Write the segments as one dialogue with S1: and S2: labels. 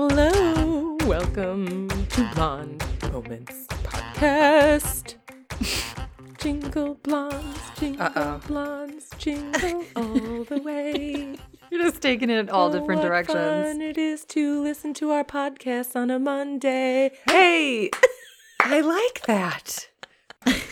S1: Hello, welcome to Blonde Moments Podcast. jingle blondes, jingle
S2: Uh-oh.
S1: blondes, jingle all the way.
S2: You're just taking it in all
S1: Oh,
S2: different
S1: what
S2: directions.
S1: Fun it is to listen to our podcast on a Monday. Hey,
S2: I like that.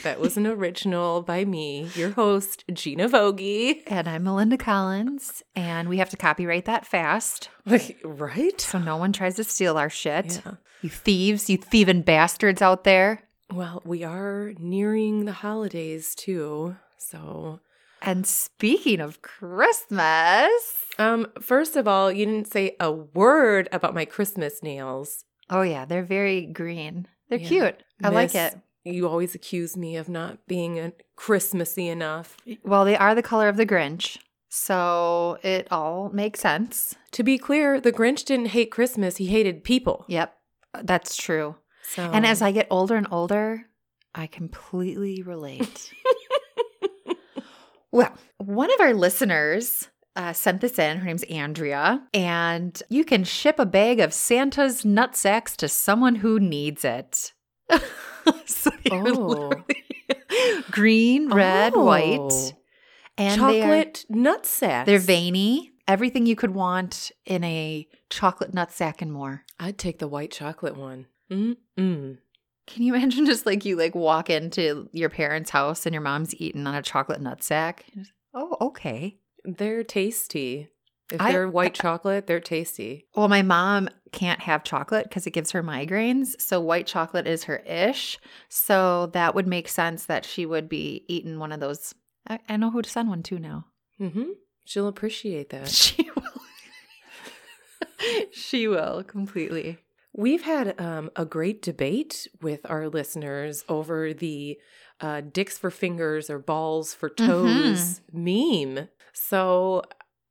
S1: That was an original by me, your host, Gina Vogie.
S2: And I'm Melinda Collins, and we have to copyright that fast
S1: Like, right?
S2: so no one tries to steal our shit.
S1: Yeah.
S2: You thieves, you thieving bastards out there.
S1: Well, we are nearing the holidays too, so
S2: And speaking of Christmas,
S1: Um, first of all, you didn't say a word about my Christmas nails.
S2: oh yeah, they're very green. They're
S1: Yeah.
S2: cute. I like it.
S1: You always accuse me of not being a Christmassy enough.
S2: Well, they are the color of the Grinch, so it all makes sense.
S1: To be clear, the Grinch didn't hate Christmas, he hated people.
S2: Yep, that's true.
S1: So
S2: And as I get older and older, I completely relate. well, one of our listeners uh, sent this in. Her name's Andrea. And you can ship a bag of Santa's nutsacks to someone who needs it. so
S1: Oh.
S2: green, red,
S1: Oh.
S2: white. And they are-
S1: chocolate nut sacks.
S2: they're veiny. Everything you could want in a chocolate nut sack and more.
S1: I'd take the white chocolate one. Mm-mm.
S2: Can you imagine just like you like walk into your parents' house and your mom's eating on a chocolate nut sack? Oh, okay.
S1: They're tasty. If
S2: I-
S1: they're white chocolate, they're tasty.
S2: Well, my mom can't have chocolate because it gives her migraines. So white chocolate is her ish. So that would make sense that she would be eating one of those. I, I know who to send one to now.
S1: Mm-hmm. She'll appreciate that.
S2: She will. she will completely.
S1: We've had um, a great debate with our listeners over the uh, dicks for fingers or balls for toes meme. So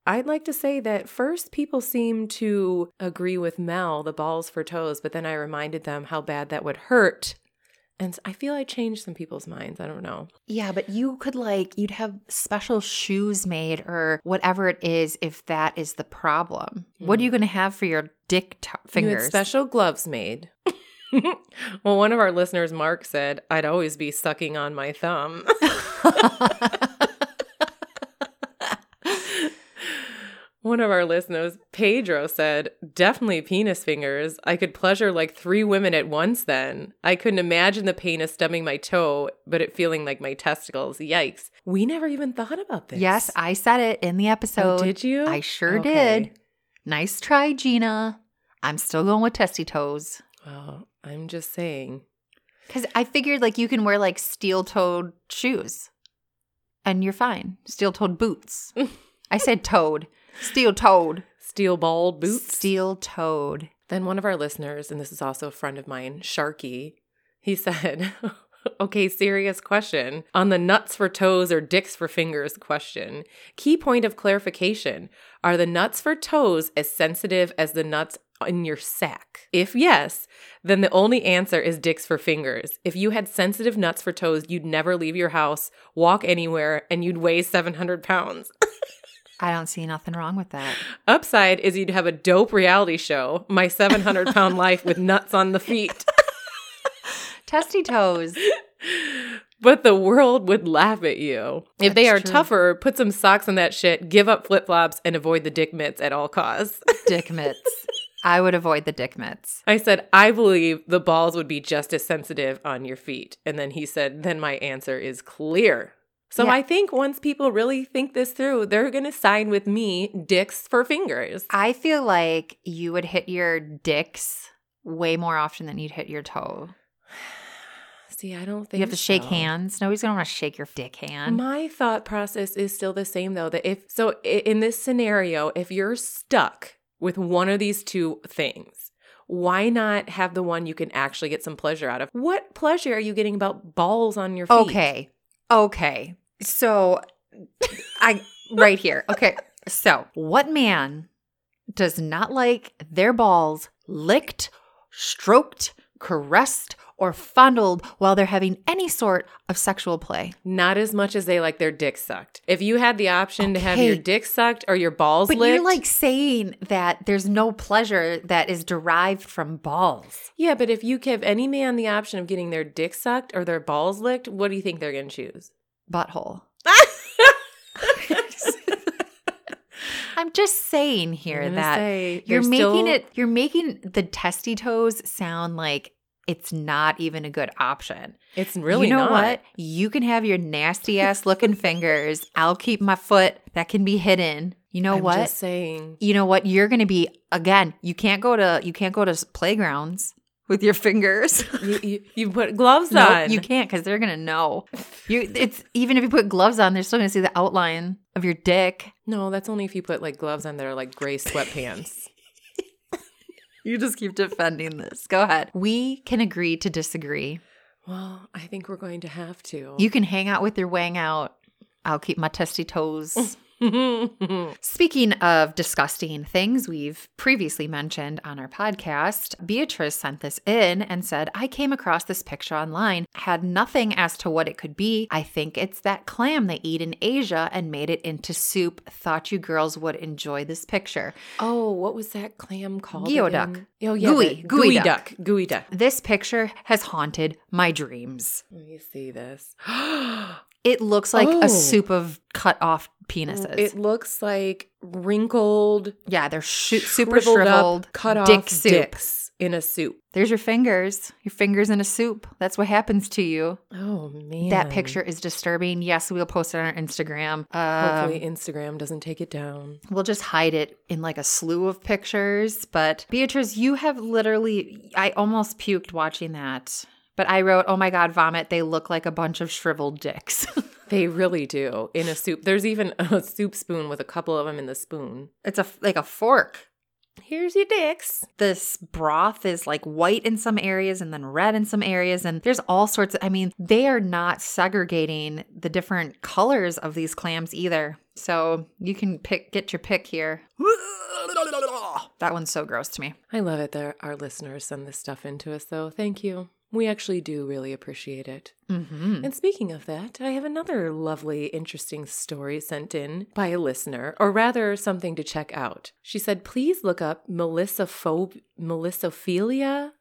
S1: I'd like to say that first people seemed to agree with Mel, the balls for toes, but then I reminded them how bad that would hurt. And I feel I changed some people's minds. I don't know.
S2: Yeah, but you could like, you'd have special shoes made or whatever it is if that is the problem. What are you hmm. going to have for your dick t-
S1: You
S2: fingers?
S1: special gloves made. well, one of our listeners, Mark, said, I'd always be sucking on my thumb. One of our listeners, Pedro, said, Definitely penis fingers. I could pleasure like three women at once then. I couldn't imagine the pain of stubbing my toe, but it feeling like my testicles. Yikes. We never even thought about this.
S2: yes, I said it in the
S1: Oh,
S2: episode.
S1: did you?
S2: I sure
S1: Okay.
S2: did. Nice try, Gina. I'm still going with testy toes.
S1: Well, I'm just saying.
S2: Because I figured like you can wear like steel toed shoes and you're fine. Steel toed boots. I said toed. Steel toed.
S1: Steel balled boots.
S2: Steel toed.
S1: Then one of our listeners, and this is also a friend of mine, Sharky, he said, Okay, serious question. On the nuts for toes or dicks for fingers question, key point of clarification Are the nuts for toes as sensitive as the nuts in your sack? If yes, then the only answer is dicks for fingers. If you had sensitive nuts for toes, you'd never leave your house, walk anywhere, and you'd weigh 700 pounds.
S2: I don't see nothing wrong with that.
S1: Upside is you'd have a dope reality show, My 700 Pound Life with Nuts on the Feet.
S2: Testy toes.
S1: But the world would laugh at you. If they are
S2: true.
S1: tougher, put some socks on that shit, give up flip flops, and avoid the dick mitts at all costs.
S2: Dick mitts. I would avoid the dick mitts.
S1: I said, I believe the balls would be just as sensitive on your feet. And then he said, then my answer is clear. So
S2: Yeah.
S1: I think once people really think this through, they're going to sign with me, dicks for fingers.
S2: I feel like you would hit your dicks way more often than you'd hit your toe.
S1: See, I don't think
S2: You have to shake
S1: so.
S2: hands. Nobody's gonna want to shake your dick hand.
S1: My thought process is still the same though that if so in this scenario if you're stuck with one of these two things why not have the one you can actually get some pleasure out of? What pleasure are you getting about balls on your feet?
S2: Okay. Okay. So I right here. Okay. So, what man does not like their balls licked, stroked, caressed, or fondled while they're having any sort of sexual play.
S1: Not as much as they like their dick sucked. If you had the option to have your dick sucked or your balls
S2: But
S1: licked,
S2: you're like saying that there's no pleasure that is derived from balls.
S1: yeah, but if you give any man the option of getting their dick sucked or their balls licked, what do you think they're going to choose?
S2: Butthole. I'm just saying here that
S1: say,
S2: you're making
S1: still-
S2: it you're making the testy toes sound like it's not even a good option.
S1: It's really
S2: you know
S1: not.
S2: what? You can have your nasty ass looking fingers. I'll keep my foot. That can be hidden. You know
S1: I'm
S2: what?
S1: just saying.
S2: you know what? You're going to be again. You can't go to you can't go to playgrounds with your fingers.
S1: You, you, you put gloves
S2: no,
S1: on.
S2: you can't because they're gonna know. You, it's even if you put gloves on, they're still gonna see the outline of your dick.
S1: No, that's only if you put like gloves on that are like gray sweatpants.
S2: You just keep defending this. Go ahead. We can agree to disagree.
S1: well, I think we're going to have to.
S2: You can hang out with your wang out. I'll keep my testy toes. Speaking of disgusting things we've previously mentioned on our podcast, Beatrice sent this in and said, I came across this picture online, had nothing as to what it could be. I think it's that clam they eat in Asia and made it into soup. Thought you girls would enjoy this picture.
S1: oh, what was that clam called?
S2: Geoduck.
S1: Oh, yeah.
S2: Gooey. Gooey
S1: gooey
S2: duck.
S1: duck. Gooey duck.
S2: This picture has haunted my dreams.
S1: Let me see this.
S2: It looks like
S1: Oh.
S2: a soup of cut off penises.
S1: it looks like wrinkled,
S2: yeah, they're sh- super
S1: shriveled up, cut off
S2: dick soup.
S1: dicks in a soup.
S2: There's your fingers. Your fingers in a soup. That's what happens to you.
S1: Oh man,
S2: That picture is disturbing. Yes, we'll post it on our Instagram.
S1: Hopefully,
S2: Um,
S1: Instagram doesn't take it down.
S2: we'll just hide it in like a slew of pictures. But Beatrice, you have literally, I almost puked watching that. But I wrote, oh my God, vomit. They look like a bunch of shriveled dicks.
S1: They really do in a soup. There's even a soup spoon with a couple of them in the spoon.
S2: it's a like a fork.
S1: Here's your dicks.
S2: This broth is like white in some areas and then red in some areas. And there's all sorts of, I mean, they are not segregating the different colors of these clams either. So you can pick, get your pick here. That one's so gross to me.
S1: I love it that our listeners send this stuff into us, though. Thank you. We actually do really appreciate it.
S2: Mm-hmm.
S1: And speaking of that, I have another lovely, interesting story sent in by a listener, or rather, something to check out. She said, please look up Melissophob- Melissophilia.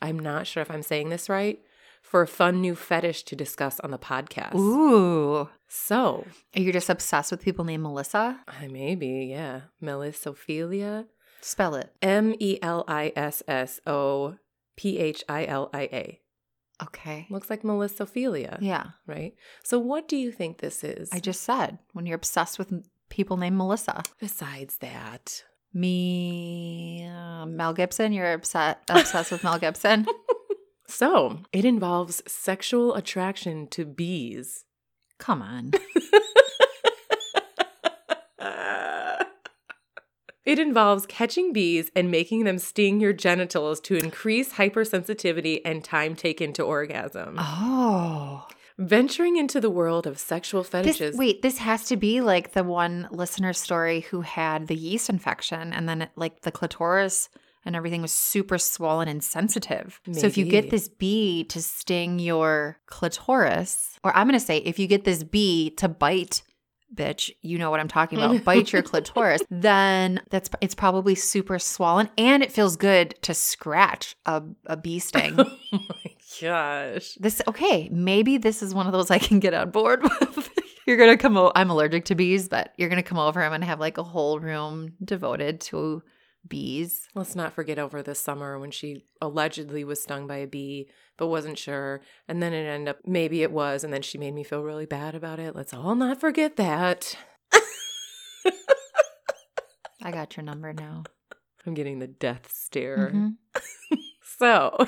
S1: I'm not sure if I'm saying this right. For a fun new fetish to discuss on the podcast.
S2: Ooh.
S1: So,
S2: Are you just obsessed with people named Melissa?
S1: I maybe, yeah. Melissophilia.
S2: Spell it.
S1: M E L I S S O P H I L I A.
S2: Okay.
S1: Looks like Melissophilia,
S2: Yeah.
S1: right? So, what do you think this is?
S2: I just said when you're obsessed with people named Melissa.
S1: Besides that,
S2: Me, uh, Mel Gibson. You're upset, obsessed with Mel Gibson.
S1: so it involves sexual attraction to bees.
S2: Come on.
S1: It involves catching bees and making them sting your genitals to increase hypersensitivity and time taken to orgasm.
S2: Oh.
S1: Venturing into the world of sexual
S2: This,
S1: fetishes.
S2: wait, this has to be like the one listener story who had the yeast infection and then it, like the clitoris and everything was super swollen and sensitive. So if you get this bee to sting your clitoris, or I'm going to say if you get this bee to bite bitch, you know what I'm talking about, bite your clitoris, then that's it's probably super swollen and it feels good to scratch a, a bee sting.
S1: oh my gosh.
S2: This okay, maybe this is one of those I can get on board with. you're gonna come over. I'm allergic to bees, but you're gonna come over. I'm gonna have like a whole room devoted to bees.
S1: Let's not forget over the summer when she allegedly was stung by a bee, but wasn't sure. And then it ended up, maybe it was. And then she made me feel really bad about it. Let's all not forget that.
S2: I got your number now.
S1: I'm getting the death stare.
S2: Mhm.
S1: So,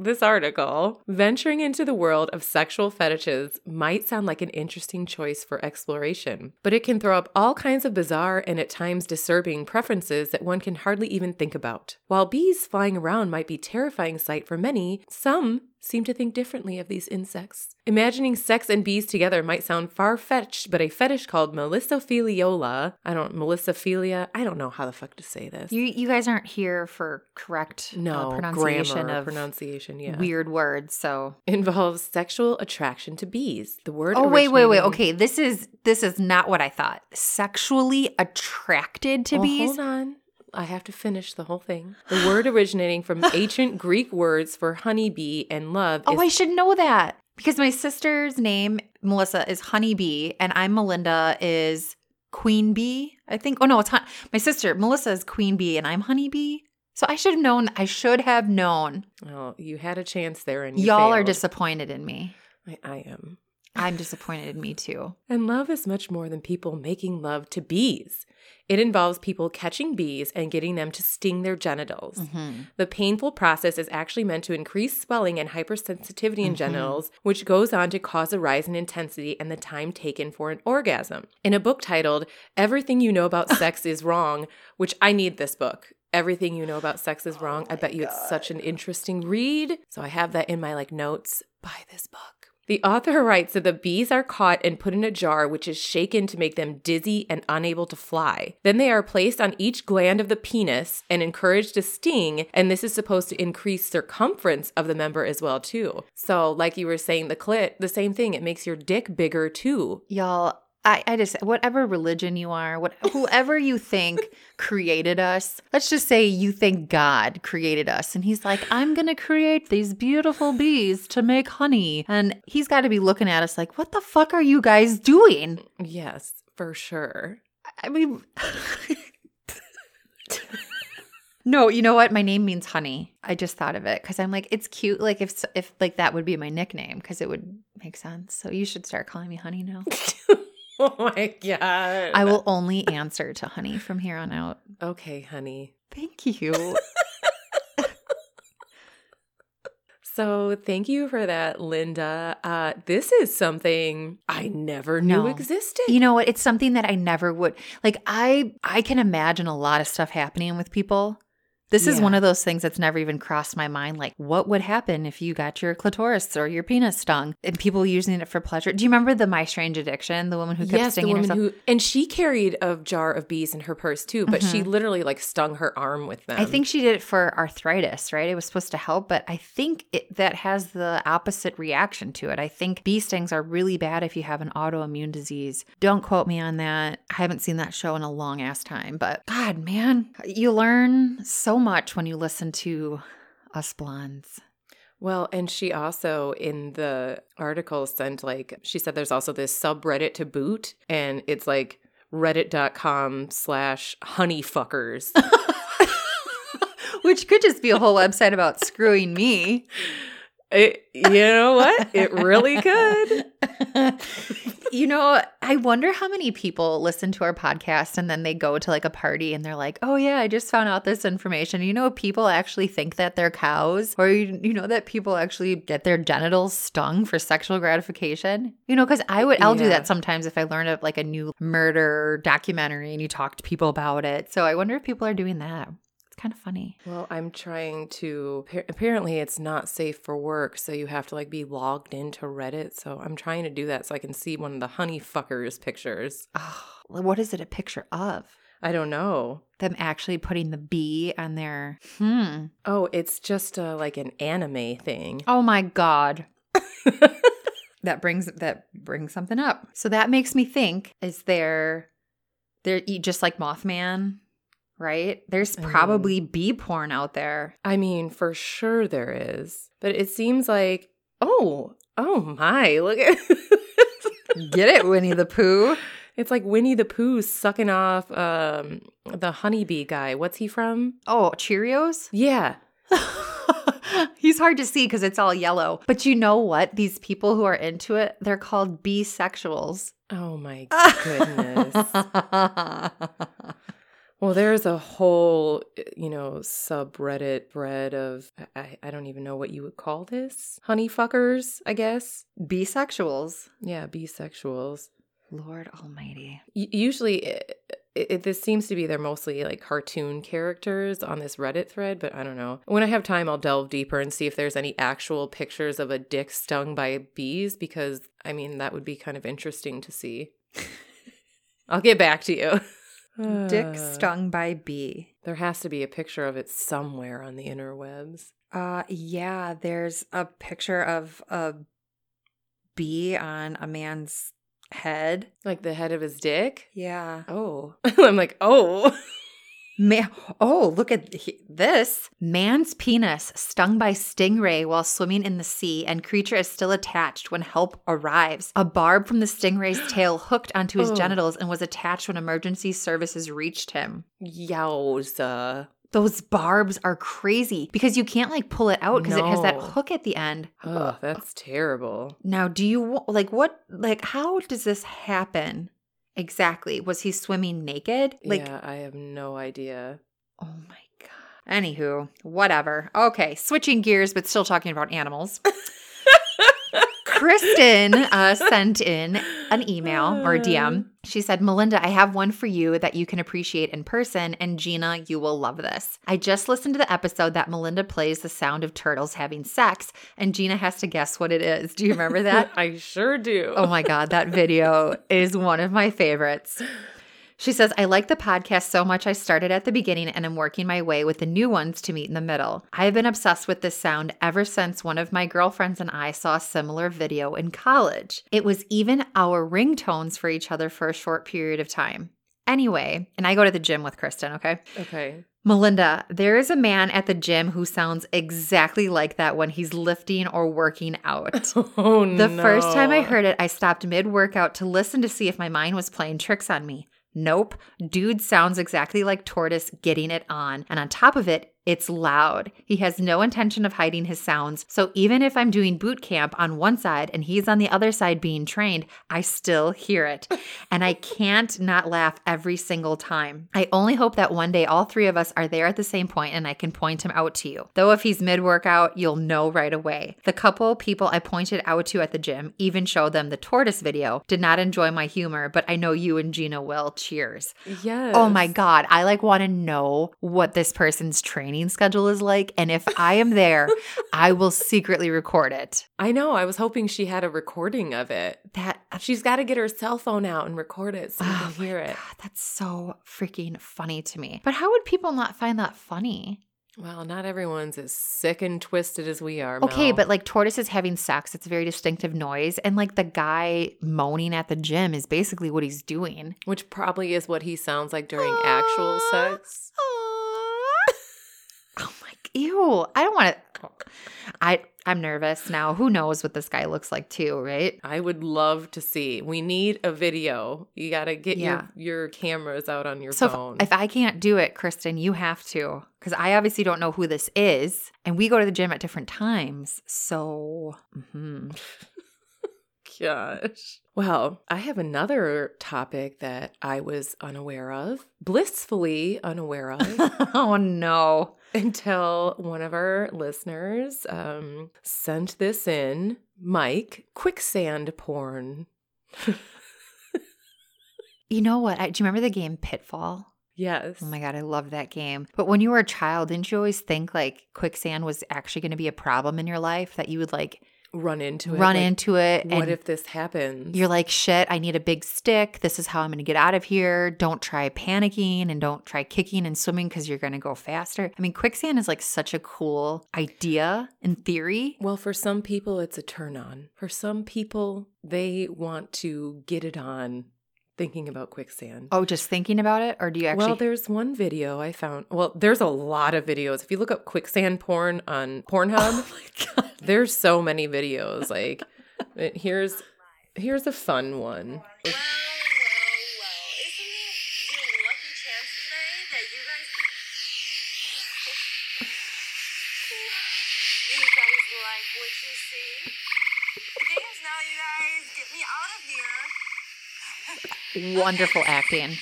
S1: this article, venturing into the world of sexual fetishes might sound like an interesting choice for exploration, but it can throw up all kinds of bizarre and at times disturbing preferences that one can hardly even think about. While bees flying around might be a terrifying sight for many, some seem to think differently of these insects. Imagining sex and bees together might sound far fetched, but a fetish called Melissophilia, I don't, Melissophilia, I don't know how the fuck to say this.
S2: You you guys aren't here for correct uh,
S1: no,
S2: pronunciation
S1: grammar,
S2: of
S1: pronunciation, yeah.
S2: weird words. So
S1: Involves sexual attraction to bees. The word
S2: Oh wait, wait, wait. Okay, this is this is not what I thought. Sexually attracted to
S1: Oh,
S2: bees?
S1: Hold on. I have to finish the whole thing. The word originating from ancient Greek words for honeybee and love
S2: Oh,
S1: is
S2: I should know that because my sister's name Melissa is Honeybee, and I'm Melinda is Queen Bee. I think. Oh no, it's hun- my sister Melissa is Queen Bee, and I'm Honeybee. So I should have known. I should have known.
S1: Oh, you had a chance there and you
S2: Y'all are disappointed in me.
S1: I, I am.
S2: I'm disappointed in me too.
S1: And love is much more than people making love to bees. It involves people catching bees and getting them to sting their genitals.
S2: Mhm.
S1: The painful process is actually meant to increase swelling and hypersensitivity in
S2: Mhm.
S1: genitals, which goes on to cause a rise in intensity and the time taken for an orgasm. In a book titled Everything You Know About Sex is Wrong, which I need this book. Everything You Know About Sex is Wrong. I bet you it's such an interesting read. So I have that in my like notes. Buy this book. The author writes that the bees are caught and put in a jar, which is shaken to make them dizzy and unable to fly. Then they are placed on each gland of the penis and encouraged to sting, and this is supposed to increase circumference of the member as well too. So, like you were saying, the clit, the same thing. It makes your dick bigger too.
S2: Y'all, I, I just whatever religion you are, what whoever you think created us, let's just say you think God created us, and He's like, I'm gonna create these beautiful bees to make honey, and He's got to be looking at us like, what the fuck are you guys doing?
S1: Yes, for sure.
S2: I mean. No, you know what? My name means honey. I just thought of it because I'm like, it's cute. Like if if like that would be my nickname because it would make sense. So you should start calling me honey now.
S1: oh my god.
S2: I will only answer to honey from here on out.
S1: Okay, honey.
S2: Thank you.
S1: So thank you for that, Linda. Uh, this is something I never knew
S2: No.
S1: existed.
S2: you know what? It's something that I never would like. I I can imagine a lot of stuff happening with people. This is one of those things that's never even crossed my mind. Like, what would happen if you got your clitoris or your penis stung and people using it for pleasure? Do you remember the My Strange Addiction? The woman who kept
S1: yes, the woman
S2: herself.
S1: who and she carried a jar of bees in her purse too, but she literally like stung her arm with them.
S2: Mm-hmm. I think she did it for arthritis, right? It was supposed to help, but I think it, that has the opposite reaction to it. I think bee stings are really bad if you have an autoimmune disease. Don't quote me on that. I haven't seen that show in a long ass time, but God, man, you learn so much when you listen to us blondes.
S1: Well, and she also in the article sent like she said there's also this subreddit to boot, and it's like reddit.com slash honeyfuckers.
S2: Which could just be a whole website about screwing me.
S1: It, you know what? It really could.
S2: you know, I wonder how many people listen to our podcast and then they go to like a party and they're like, "Oh yeah, I just found out this information." You know, people actually think that they're cows, or you, you know that people actually get their genitals stung for sexual gratification. You know, because I would, I'll do that sometimes if I learn of like a new murder documentary and you talk to people about it. So I wonder if people are doing that. It's kind of funny.
S1: Well, I'm trying to. Apparently, it's not safe for work, so you have to like be logged into Reddit. So I'm trying to do that so I can see one of the honeyfuckers pictures.
S2: Oh, what is it a picture of?
S1: I don't know.
S2: Them actually putting the bee on their hmm.
S1: Oh, it's just uh, like an anime thing.
S2: Oh my god. that brings that brings something up. So that makes me think: Is there there you just like Mothman, right? There's
S1: I mean-
S2: probably bee porn out there.
S1: I mean, for sure there is, but it seems like oh, oh my, look at.
S2: Get it, Winnie the Pooh?
S1: It's like Winnie the Pooh sucking off um, the honeybee guy. What's he from?
S2: Oh, Cheerios.
S1: Yeah.
S2: He's hard to see because it's all yellow. But you know what? These people who are into it, they're called bisexuals.
S1: Oh my goodness. Well, there's a whole, you know, subreddit thread of, I, I don't even know what you would call this. Honeyfuckers, I guess.
S2: bisexuals.
S1: Yeah, bisexuals.
S2: Lord Almighty.
S1: U- usually, eh, it, it, this seems to be they're mostly like cartoon characters on this Reddit thread, but I don't know. When I have time, I'll delve deeper and see if there's any actual pictures of a dick stung by bees because I mean, that would be kind of interesting to see. I'll get back to you.
S2: Dick stung by bee.
S1: There has to be a picture of it somewhere on the interwebs.
S2: Uh yeah, there's a picture of a bee on a man's head.
S1: Like the head of his dick?
S2: Yeah.
S1: Oh. I'm like, "Oh."
S2: Man, oh, look at this. Man's penis stung by stingray while swimming in the sea, and creature is still attached when help arrives. A barb from the stingray's tail hooked onto his oh. genitals and was attached when emergency services reached him.
S1: Yowza.
S2: Those barbs are crazy because you can't like pull it out because no. it has that hook at the end.
S1: Oh, that's terrible.
S2: Now, do you like what, like, how does this happen? Exactly. Was he swimming naked?
S1: Like Yeah, I have no idea.
S2: Oh my god. Anywho, whatever. Okay, switching gears but still talking about animals. Kristen uh, sent in an email or DM. She said, Melinda, I have one for you that you can appreciate in person, and Gina, you will love this. I just listened to the episode that Melinda plays the sound of turtles having sex, and Gina has to guess what it is. Do you remember that?
S1: I sure do.
S2: Oh my God, that video is one of my favorites. She says, I like the podcast so much I started at the beginning and am working my way with the new ones to meet in the middle. I have been obsessed with this sound ever since one of my girlfriends and I saw a similar video in college. It was even our ringtones for each other for a short period of time. Anyway, and I go to the gym with Kristen, okay?
S1: Okay.
S2: Melinda, there is a man at the gym who sounds exactly like that when he's lifting or working out.
S1: Oh,
S2: the
S1: no.
S2: first time I heard it, I stopped mid workout to listen to see if my mind was playing tricks on me. Nope. Dude sounds exactly like Tortoise getting it on. And on top of it, it's loud. He has no intention of hiding his sounds. So even if I'm doing boot camp on one side and he's on the other side being trained, I still hear it. and I can't not laugh every single time. I only hope that one day all three of us are there at the same point and I can point him out to you. Though if he's mid workout, you'll know right away. The couple people I pointed out to at the gym, even showed them the tortoise video, did not enjoy my humor, but I know you and Gina will. Cheers.
S1: Yes.
S2: Oh my God. I like want to know what this person's training training schedule is like. And if I am there, I will secretly record it.
S1: I know. I was hoping she had a recording of it.
S2: That
S1: she's got to get her cell phone out and record it so
S2: oh
S1: can hear it.
S2: God, that's so freaking funny to me. But how would people not find that funny?
S1: Well, not everyone's as sick and twisted as we are.
S2: Okay, but like Tortoise is having sex, it's a very distinctive noise. And like the guy moaning at the gym is basically what he's doing.
S1: Which probably is what he sounds like during actual sex.
S2: Oh, ew, I don't want to. I I'm nervous now. Who knows what this guy looks like too, right?
S1: I would love to see. We need a video. You got to get yeah. your your cameras out on your
S2: so
S1: phone.
S2: If, if I can't do it, Kristen, you have to cuz I obviously don't know who this is and we go to the gym at different times. So, mm-hmm.
S1: gosh. Well, I have another topic that I was unaware of, blissfully unaware of.
S2: oh no.
S1: Until one of our listeners um, sent this in Mike, quicksand porn.
S2: you know what? I, do you remember the game Pitfall?
S1: Yes.
S2: Oh my God, I love that game. But when you were a child, didn't you always think like quicksand was actually going to be a problem in your life that you would like
S1: run into it.
S2: Run like, into it.
S1: What if this happens?
S2: You're like, shit, I need a big stick. This is how I'm going to get out of here. Don't try panicking and don't try kicking and swimming because you're going to go faster. I mean, quicksand is like such a cool idea in theory.
S1: Well, for some people, it's a turn on. For some people, they want to get it on thinking about quicksand.
S2: Oh, just thinking about it? Or do you actually?
S1: Well, there's one video I found. Well, there's a lot of videos. If you look up quicksand porn on Pornhub, oh there's so many videos. Like, uh, here's here's a fun one.
S2: Wonderful acting.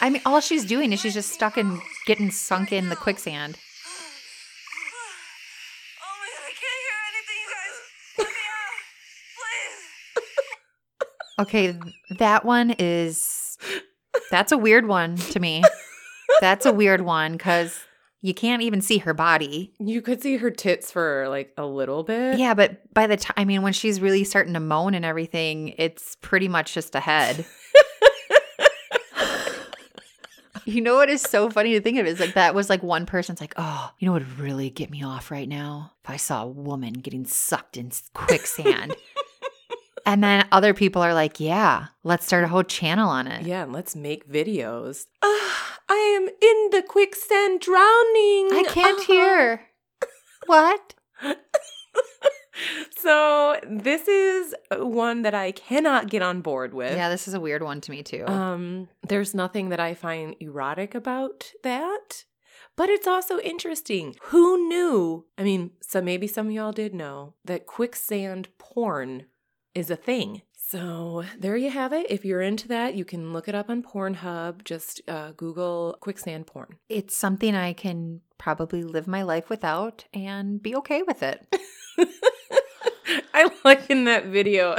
S2: I mean, all she's doing is she's just stuck in getting sunk in the quicksand. Okay, that one is that's a weird one to me. That's a weird one because you can't even see her body.
S1: You could see her tits for like a little bit.
S2: Yeah, but by the time, I mean, when she's really starting to moan and everything, it's pretty much just a head. you know what is so funny to think of is like that was like one person's like, oh, you know what would really get me off right now? If I saw a woman getting sucked in quicksand. and then other people are like, yeah, let's start a whole channel on it.
S1: Yeah, and let's make videos. Ah, I am in the quicksand drowning.
S2: I can't
S1: Uh-huh.
S2: hear. What?
S1: So this is one that I cannot get on board with.
S2: Yeah, this is a weird one to me too.
S1: Um, there's nothing that I find erotic about that, but it's also interesting. Who knew? I mean, so maybe some of y'all did know that quicksand porn is a thing. So there you have it. If you're into that, you can look it up on Pornhub. Just uh, Google quicksand porn.
S2: it's something I can probably live my life without and be okay with it.
S1: I like in that video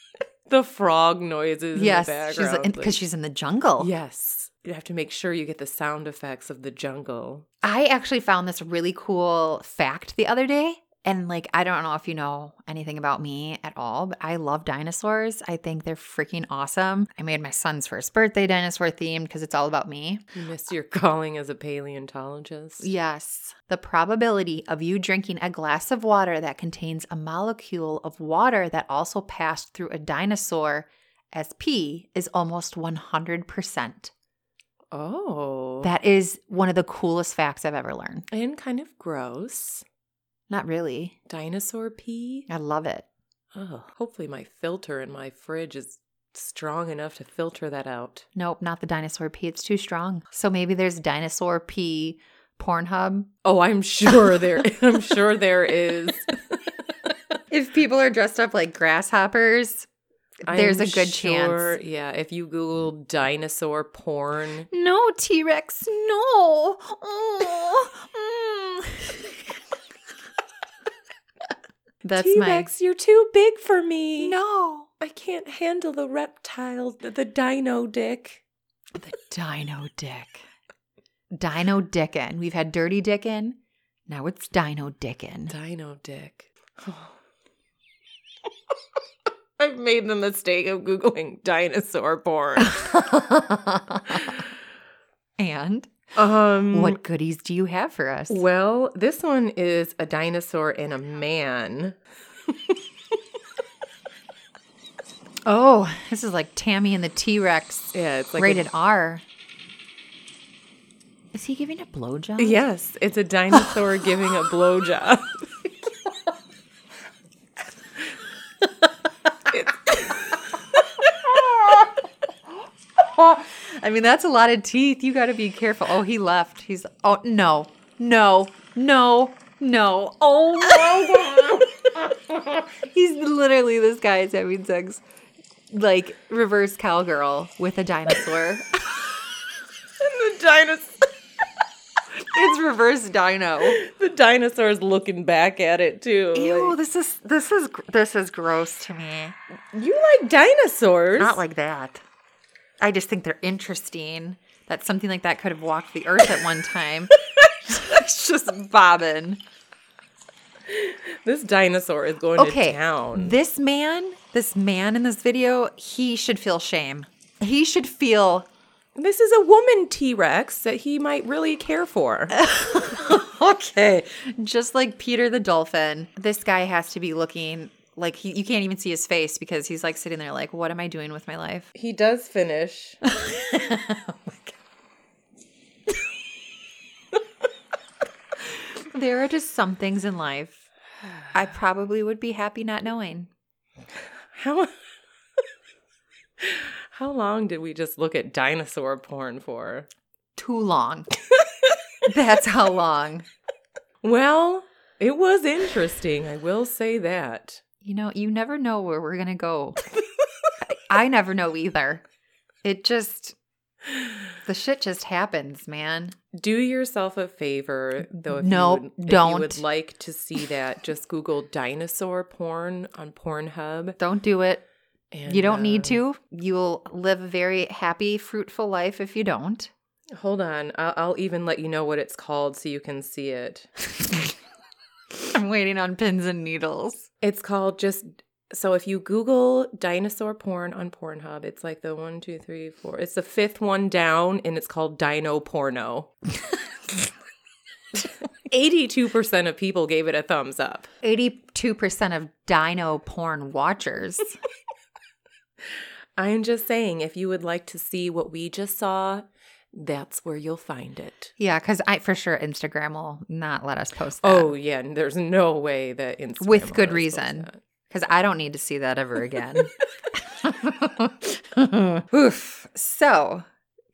S1: the frog noises
S2: yes,
S1: in the
S2: she's
S1: background.
S2: because she's in the jungle.
S1: yes, you have to make sure you get the sound effects of the jungle.
S2: I actually found this really cool fact the other day. And like, I don't know if you know anything about me at all, but I love dinosaurs. I think they're freaking awesome. I made my son's first birthday dinosaur themed because it's all about me.
S1: You missed your calling as a paleontologist.
S2: Yes. The probability of you drinking a glass of water that contains a molecule of water that also passed through a dinosaur as pee is almost 100%.
S1: Oh.
S2: That is one of the coolest facts I've ever learned.
S1: and kind of gross.
S2: Not really.
S1: Dinosaur pee.
S2: I love it.
S1: Oh, hopefully my filter in my fridge is strong enough to filter that out.
S2: Nope, not the dinosaur pee. It's too strong. So maybe there's dinosaur pee Pornhub.
S1: Oh, I'm sure there I'm sure there is.
S2: If people are dressed up like grasshoppers, there's
S1: I'm
S2: a good
S1: sure-
S2: chance.
S1: Yeah, if you Google dinosaur porn,
S2: No, T Rex, no. Oh, mm. That's
S1: T
S2: my
S1: Rex, you're too big for me.
S2: no.
S1: I can't handle the reptile, the, the dino dick.
S2: The Dino Dick. Dino Dickin. We've had Dirty Dickin. Now it's Dino Dickin.
S1: Dino dick. I've made the mistake of Googling dinosaur porn.
S2: and
S1: um
S2: what goodies do you have for us?
S1: Well, this one is a dinosaur and a man.
S2: Oh, this is like Tammy and the T Rex.
S1: Yeah, it's like
S2: rated R. Is he giving a blowjob?
S1: yes, it's a dinosaur giving a blowjob.
S2: I mean, that's a lot of teeth. You got to be careful. Oh, he left. He's. Oh no, no, no, no. Oh my god. He's literally this guy is having sex, like reverse cowgirl with a dinosaur.
S1: the dinosaur
S2: it's reverse dino.
S1: the dinosaur's looking back at it too.
S2: Ew,
S1: Like,
S2: this is this is this is gross to me.
S1: you like dinosaurs?
S2: Not like that. I just think they're interesting. That something like that could have walked the earth at one time. it's just bobbing.
S1: this dinosaur is going
S2: Okay,
S1: to town.
S2: this man, this man in this video, he should feel shame. He should feel
S1: This is a woman T Rex that he might really care for.
S2: okay, just like Peter the dolphin. This guy has to be looking like he, you can't even see his face because he's like sitting there like, what am I doing with my life?
S1: he does finish.
S2: Oh there are just some things in life I probably would be happy not knowing.
S1: How How long did we just look at dinosaur porn for?
S2: Too long. That's how long.
S1: Well, it was interesting, I will say that.
S2: You know, you never know where we're going to go. I, never know either. It just, the shit just happens, man.
S1: Do yourself a favor, though. If
S2: No,
S1: you would, If you
S2: don't.
S1: would like to see that, just Google dinosaur porn on Pornhub,
S2: Don't do it.
S1: And,
S2: You don't need
S1: uh,
S2: to. You'll live a very happy, fruitful life if you don't.
S1: Hold on. I'll, I'll even let you know what it's called so you can see it.
S2: I'm waiting on pins and needles.
S1: It's called just. So if you Google dinosaur porn on Pornhub, it's like the one, two, three, four. It's the fifth one down, and it's called Dino Porno. 82% of people gave it a thumbs up.
S2: 82% of dino porn watchers.
S1: I'm just saying, if you would like to see what we just saw, that's where you'll find it.
S2: yeah, because I for sure Instagram will not let us post that.
S1: Oh, yeah. and There's no way that Instagram.
S2: With good reason. because I don't need to see that ever again. Oof. So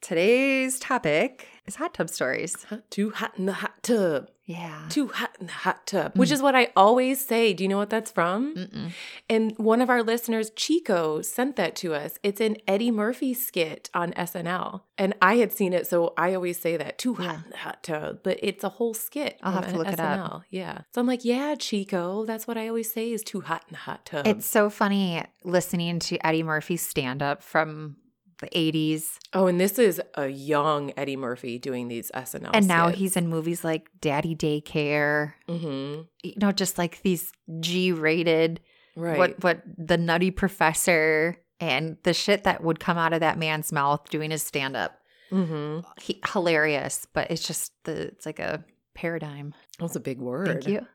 S2: today's topic is hot tub stories.
S1: Hot- Too hot in the hot tub.
S2: Yeah.
S1: Too hot in the hot tub, which is what I always say. Do you know what that's from?
S2: Mm-mm.
S1: And one of our listeners, Chico, sent that to us. It's an Eddie Murphy skit on SNL. And I had seen it, so I always say that too hot
S2: Yeah.
S1: in the hot tub. But it's a whole skit.
S2: I'll have to look it
S1: SNL.
S2: up.
S1: Yeah. So I'm like, yeah, Chico, that's what I always say is too hot in the hot tub.
S2: It's so funny listening to Eddie Murphy's stand up from the 80s.
S1: oh, and this is a young Eddie Murphy doing these SNL.
S2: and now
S1: skits.
S2: he's in movies like Daddy Daycare,
S1: Mhm.
S2: you know, just like these G rated,
S1: right.
S2: what, what the Nutty Professor and the shit that would come out of that man's mouth doing his stand up.
S1: Mm-hmm.
S2: He, hilarious, but it's just the, it's like a paradigm.
S1: That's a big word.
S2: Thank you.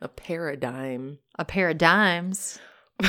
S1: A paradigm.
S2: A dimes.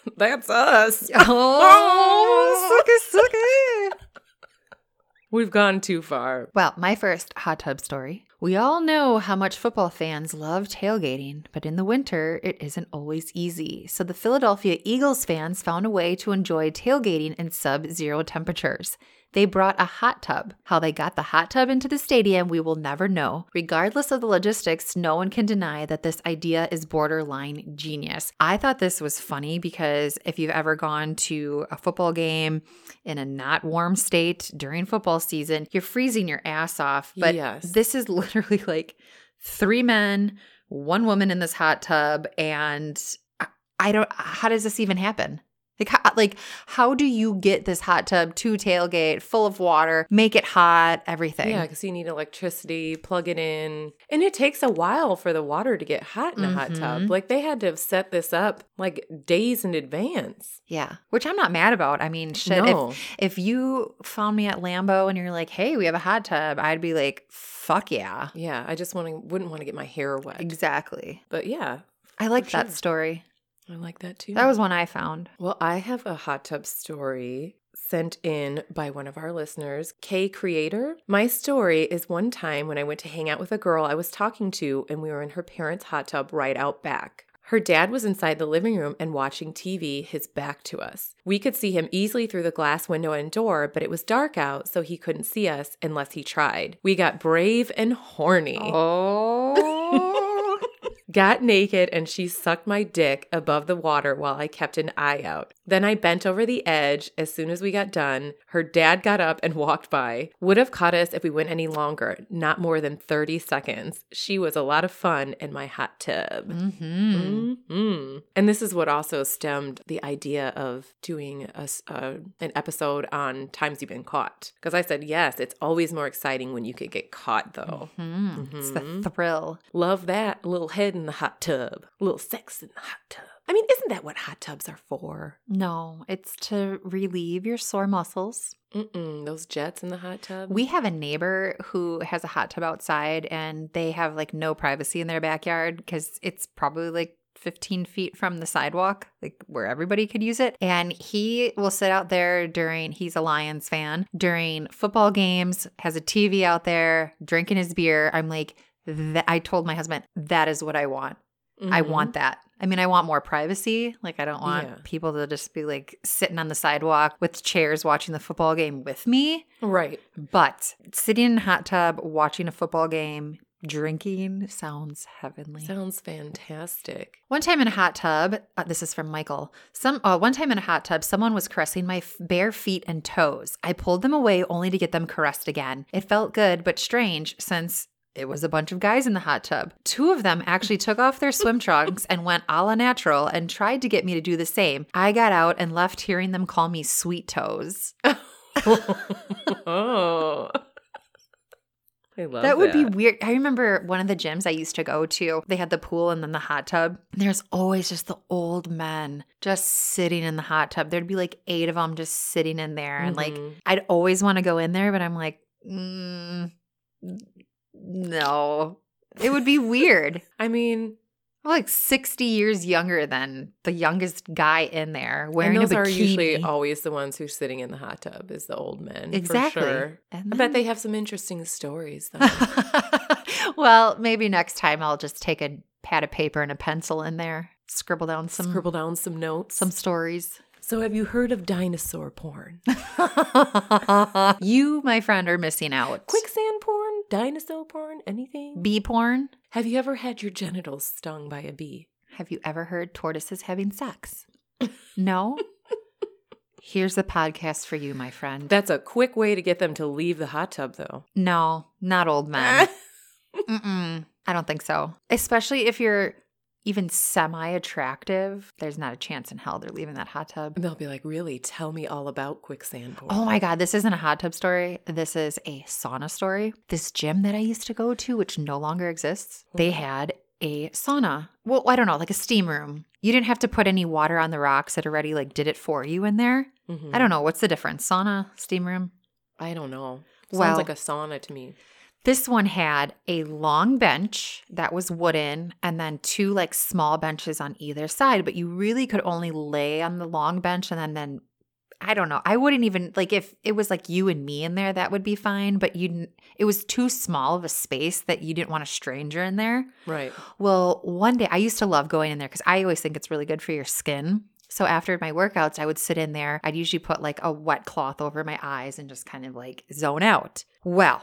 S1: That's us.
S2: Oh, oh sucky, sucky.
S1: We've gone too far.
S2: Well, my first hot tub story. We all know how much football fans love tailgating, but in the winter, it isn't always easy. So the Philadelphia Eagles fans found a way to enjoy tailgating in sub zero temperatures. They brought a hot tub. How they got the hot tub into the stadium, we will never know. Regardless of the logistics, no one can deny that this idea is borderline genius. I thought this was funny because if you've ever gone to a football game in a not warm state during football season, you're freezing your ass off. But
S1: Yes.
S2: this is literally like three men, one woman in this hot tub, and I- I don't. How does this even happen? Like, how, like, how do you get this hot tub to tailgate, full of water, make it hot, everything?
S1: Yeah, because you need electricity, plug it in. And it takes a while for the water to get hot in a hot tub.
S2: Mhm.
S1: Like they had to have set this up like days in advance.
S2: Yeah, which I'm not mad about. I mean, shit.
S1: No.
S2: If if you found me at Lambeau and you're like, "Hey, we have a hot tub," I'd be like, "Fuck yeah!"
S1: Yeah, I just want to wouldn't want to get my hair wet.
S2: Exactly.
S1: But yeah,
S2: I like that
S1: sure.
S2: story.
S1: I like that too.
S2: That was one I found.
S1: Well, I have a hot tub story sent in by one of our listeners, K Creator. My story is one time when I went to hang out with a girl I was talking to, and we were in her parents' hot tub right out back. Her dad was inside the living room and watching TV, his back to us. We could see him easily through the glass window and door, but it was dark out, so he couldn't see us unless he tried. We got brave and horny.
S2: Oh.
S1: got naked and she sucked my dick above the water while I kept an eye out. Then I bent over the edge as soon as we got done. Her dad got up and walked by. Would have caught us if we went any longer, not more than 30 seconds. She was a lot of fun in my hot tub.
S2: Mm-hmm.
S1: Mm-hmm. And this is what also stemmed the idea of doing a, uh, an episode on times you've been caught. Because I said, yes, it's always more exciting when you could get caught, though. Mm-hmm.
S2: It's the
S1: Mhm.
S2: thrill.
S1: Love that. A little head in the hot tub, a little sex in the hot tub. I mean, isn't that what hot tubs are for?
S2: No, it's to relieve your sore muscles.
S1: Mm-mm, those jets in the hot tub.
S2: We have a neighbor who has a hot tub outside and they have like no privacy in their backyard because it's probably like 15 feet from the sidewalk, like where everybody could use it. And he will sit out there during, he's a Lions fan, during football games, has a TV out there, drinking his beer. I'm like, that, I told my husband, that is what I want. I
S1: Mhm.
S2: want that. I mean, I want more privacy. Like, I don't want
S1: Yeah.
S2: people to just be like sitting on the sidewalk with chairs watching the football game with me.
S1: right.
S2: But sitting in a hot tub, watching a football game, drinking sounds heavenly.
S1: Sounds fantastic.
S2: one time in a hot tub, uh, this is from Michael. Some uh, one time in a hot tub, someone was caressing my f- bare feet and toes. I pulled them away only to get them caressed again. It felt good, but strange since It was a bunch of guys in the hot tub. Two of them actually took off their swim trunks and went a la natural and tried to get me to do the same. I got out and left hearing them call me sweet toes.
S1: oh. I love
S2: That would be weird. I remember one of the gyms I used to go to, they had the pool and then the hot tub. There's always just the old men just sitting in the hot tub. There'd be like eight of them just sitting in there. And like,
S1: Mhm.
S2: I'd always want to go in there, but I'm like, mm, no. It would be weird.
S1: I mean,
S2: I'm like 60 years younger than the youngest guy in there wearing
S1: and those are usually always the ones who's sitting in the hot tub is the old men.
S2: exactly.
S1: For sure.
S2: And
S1: I bet they have some interesting stories though.
S2: well, maybe next time I'll just take a pad of paper and a pencil in there, scribble down some
S1: Scribble down some notes.
S2: some stories.
S1: so have you heard of dinosaur porn?
S2: you, my friend, are missing out.
S1: Quicksand porn? Dinosaur porn? Anything?
S2: bee porn.
S1: Have you ever had your genitals stung by a bee?
S2: Have you ever heard tortoises having sex? No. Here's the podcast for you, my friend.
S1: That's a quick way to get them to leave the hot tub though.
S2: No, not old men. Mm-mm, I don't think so. Especially if you're even semi attractive, there's not a chance in hell they're leaving that hot tub.
S1: They'll be like, really? Tell me all about quicksand.
S2: Oh my God, this isn't a hot tub story. This is a sauna story. This gym that I used to go to, which no longer exists, they had a sauna. Well, I don't know, like a steam room. You didn't have to put any water on the rocks. It already like did it for you in there.
S1: Mhm.
S2: I don't know. What's the difference? Sauna, steam room?
S1: I don't know. Sounds
S2: Well-
S1: like a sauna to me.
S2: This one had a long bench that was wooden and then two like small benches on either side, but you really could only lay on the long bench and then then I don't know. I wouldn't even like if it was like you and me in there that would be fine, but you it was too small of a space that you didn't want a stranger in there.
S1: Right.
S2: Well, one day I used to love going in there cuz I always think it's really good for your skin. So after my workouts, I would sit in there. I'd usually put like a wet cloth over my eyes and just kind of like zone out. Well,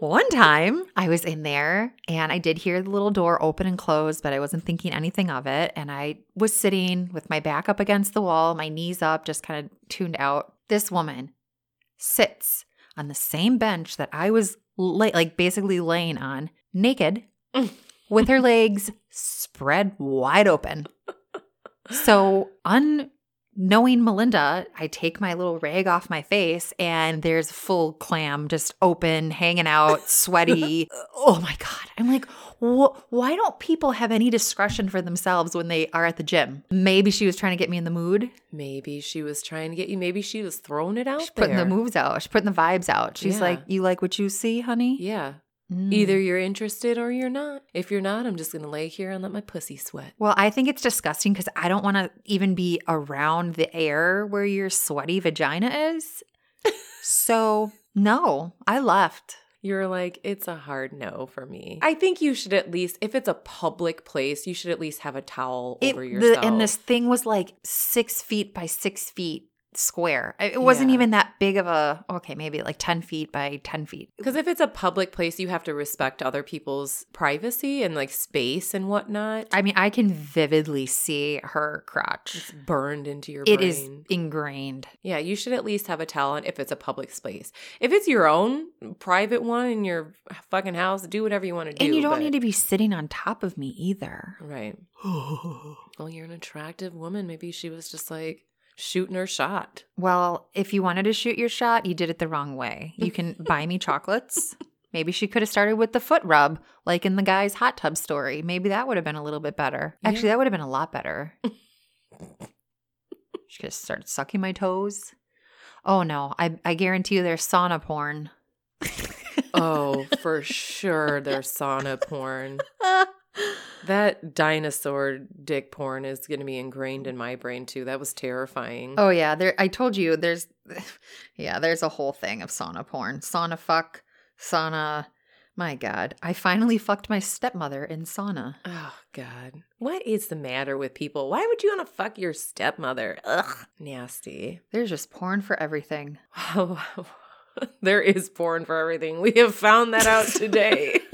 S2: one time I was in there and I did hear the little door open and close, but I wasn't thinking anything of it. And I was sitting with my back up against the wall, my knees up, just kind of tuned out. This woman sits on the same bench that I was la- like basically laying on, naked, with her legs spread wide open. So, unknowing Melinda, I take my little rag off my face and there's full clam just open, hanging out, sweaty. oh my God. I'm like, wh- why don't people have any discretion for themselves when they are at the gym? Maybe she was trying to get me in the mood.
S1: Maybe she was trying to get you. Maybe she was throwing it out
S2: She's putting
S1: there.
S2: the moves out. She's putting the vibes out. She's
S1: Yeah.
S2: like, You like what you see, honey?
S1: Yeah.
S2: Mm.
S1: Either you're interested or you're not. If you're not, I'm just going to lay here and let my pussy sweat.
S2: Well, I think it's disgusting because I don't want to even be around the air where your sweaty vagina is. so, no, I left.
S1: You're like, it's a hard no for me. I think you should at least, if it's a public place, you should at least have a towel
S2: It,
S1: over
S2: the,
S1: yourself.
S2: and this thing was like six feet by six feet square. It it wasn't
S1: Yeah.
S2: even that big of a, okay, maybe like 10 feet by 10 feet.
S1: Because if it's a public place, you have to respect other people's privacy and like space and whatnot.
S2: I mean, I can vividly see her crotch.
S1: it's burned into your
S2: It
S1: brain.
S2: is ingrained.
S1: Yeah, you should at least have a on if it's a public space. If it's your own private one in your fucking house, do whatever you want to do.
S2: and you don't
S1: but-
S2: need to be sitting on top of me either.
S1: Right. Well, you're an attractive woman. Maybe she was just like shooting her shot.
S2: Well, if you wanted to shoot your shot, you did it the wrong way. You can buy me chocolates. Maybe she could have started with the foot rub, like in the guy's hot tub story. Maybe that would have been a little bit better. Actually, that would have been a lot better. she could have started sucking my toes. Oh no, I, I guarantee you there's sauna porn.
S1: Oh, for sure there's sauna porn. That dinosaur dick porn is going to be ingrained in my brain too. That was terrifying.
S2: Oh yeah, there I told you there's yeah, there's a whole thing of sauna porn. Sauna fuck, sauna my god. I finally fucked my stepmother in sauna.
S1: Oh God. What is the matter with people? Why would you want to fuck your stepmother? Ugh. Nasty.
S2: There's just porn for everything.
S1: there is porn for everything. We have found that out today.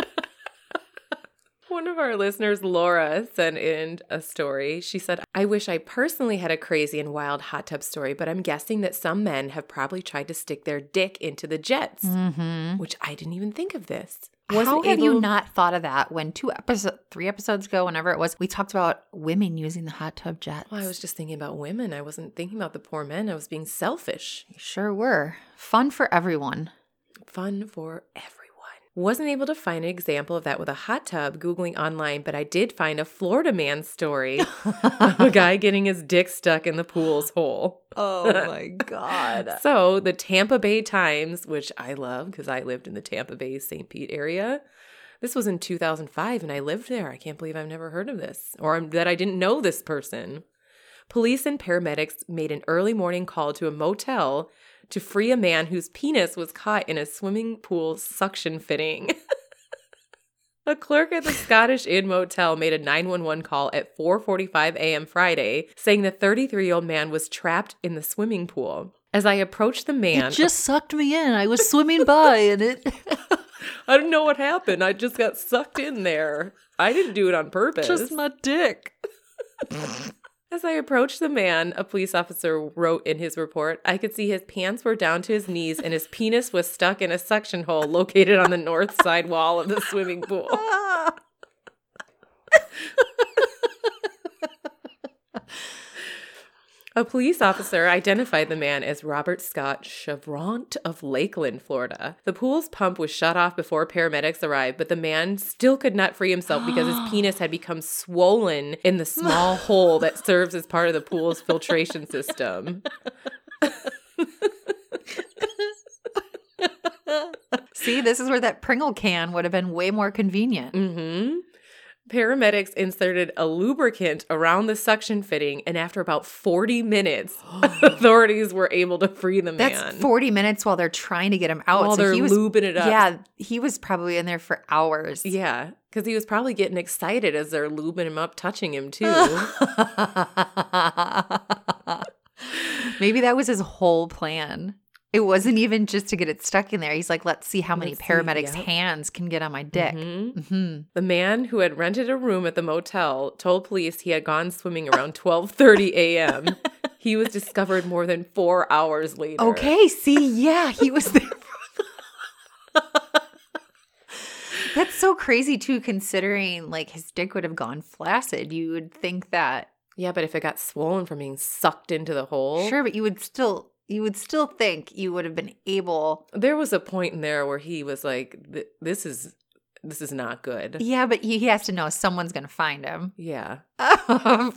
S1: One of our listeners, Laura, sent in a story. She said, I wish I personally had a crazy and wild hot tub story, but I'm guessing that some men have probably tried to stick their dick into the jets,
S2: Mm-hmm.
S1: which I didn't even think of this. Wasn't
S2: How have you not thought of that when two episodes, three episodes ago, whenever it was, we talked about women using the hot tub jets?
S1: Well, I was just thinking about women. I wasn't thinking about the poor men. I was being selfish.
S2: You sure were. Fun for everyone.
S1: Fun for everyone. Wasn't able to find an example of that with a hot tub Googling online, but I did find a Florida man story of a guy getting his dick stuck in the pool's hole.
S2: Oh my God.
S1: So the Tampa Bay Times, which I love because I lived in the Tampa Bay St. Pete area. This was in 2005 and I lived there. I can't believe I've never heard of this or that I didn't know this person. Police and paramedics made an early morning call to a motel to free a man whose penis was caught in a swimming pool suction fitting. A clerk at the Scottish Inn Motel made a 911 call at 4:45 a.m. Friday saying the 33-year-old man was trapped in the swimming pool. As I approached the man,
S2: It just sucked me in. I was swimming by and it
S1: I don't know what happened. I just got sucked in there. I didn't do it on purpose.
S2: just my dick.
S1: As I approached the man, a police officer wrote in his report, I could see his pants were down to his knees and his penis was stuck in a suction hole located on the north side wall of the swimming pool. A police officer identified the man as Robert Scott Chevront of Lakeland, Florida. The pool's pump was shut off before paramedics arrived, but the man still could not free himself because his penis had become swollen in the small hole that serves as part of the pool's filtration system.
S2: See, this is where that Pringle can would have been way more convenient.
S1: hmm Paramedics inserted a lubricant around the suction fitting, and after about 40 minutes, authorities were able to free the man.
S2: That's 40 minutes while they're trying to get him out.
S1: while
S2: so
S1: they're
S2: he was,
S1: lubing it up.
S2: Yeah, he was probably in there for hours.
S1: Yeah, because he was probably getting excited as they're lubing him up, touching him too.
S2: Maybe that was his whole plan. It wasn't even just to get it stuck in there. He's like, let's see how many
S1: Let's see,
S2: paramedics'
S1: yep.
S2: hands can get on my dick.
S1: Mhm.
S2: hmm
S1: The man who had rented a room at the motel told police he had gone swimming around 12:30 a.m. he was discovered more than four hours later.
S2: Okay, see, yeah, he was there. That's so crazy too, considering like his dick would have gone flaccid. You would think that
S1: Yeah, but if it got swollen from being sucked into the hole,
S2: sure, but you would still you would still think you would have been able.
S1: there was a point in there where he was like, "This is this is not good."
S2: Yeah, but he, he has to know someone's going to find him
S1: Yeah,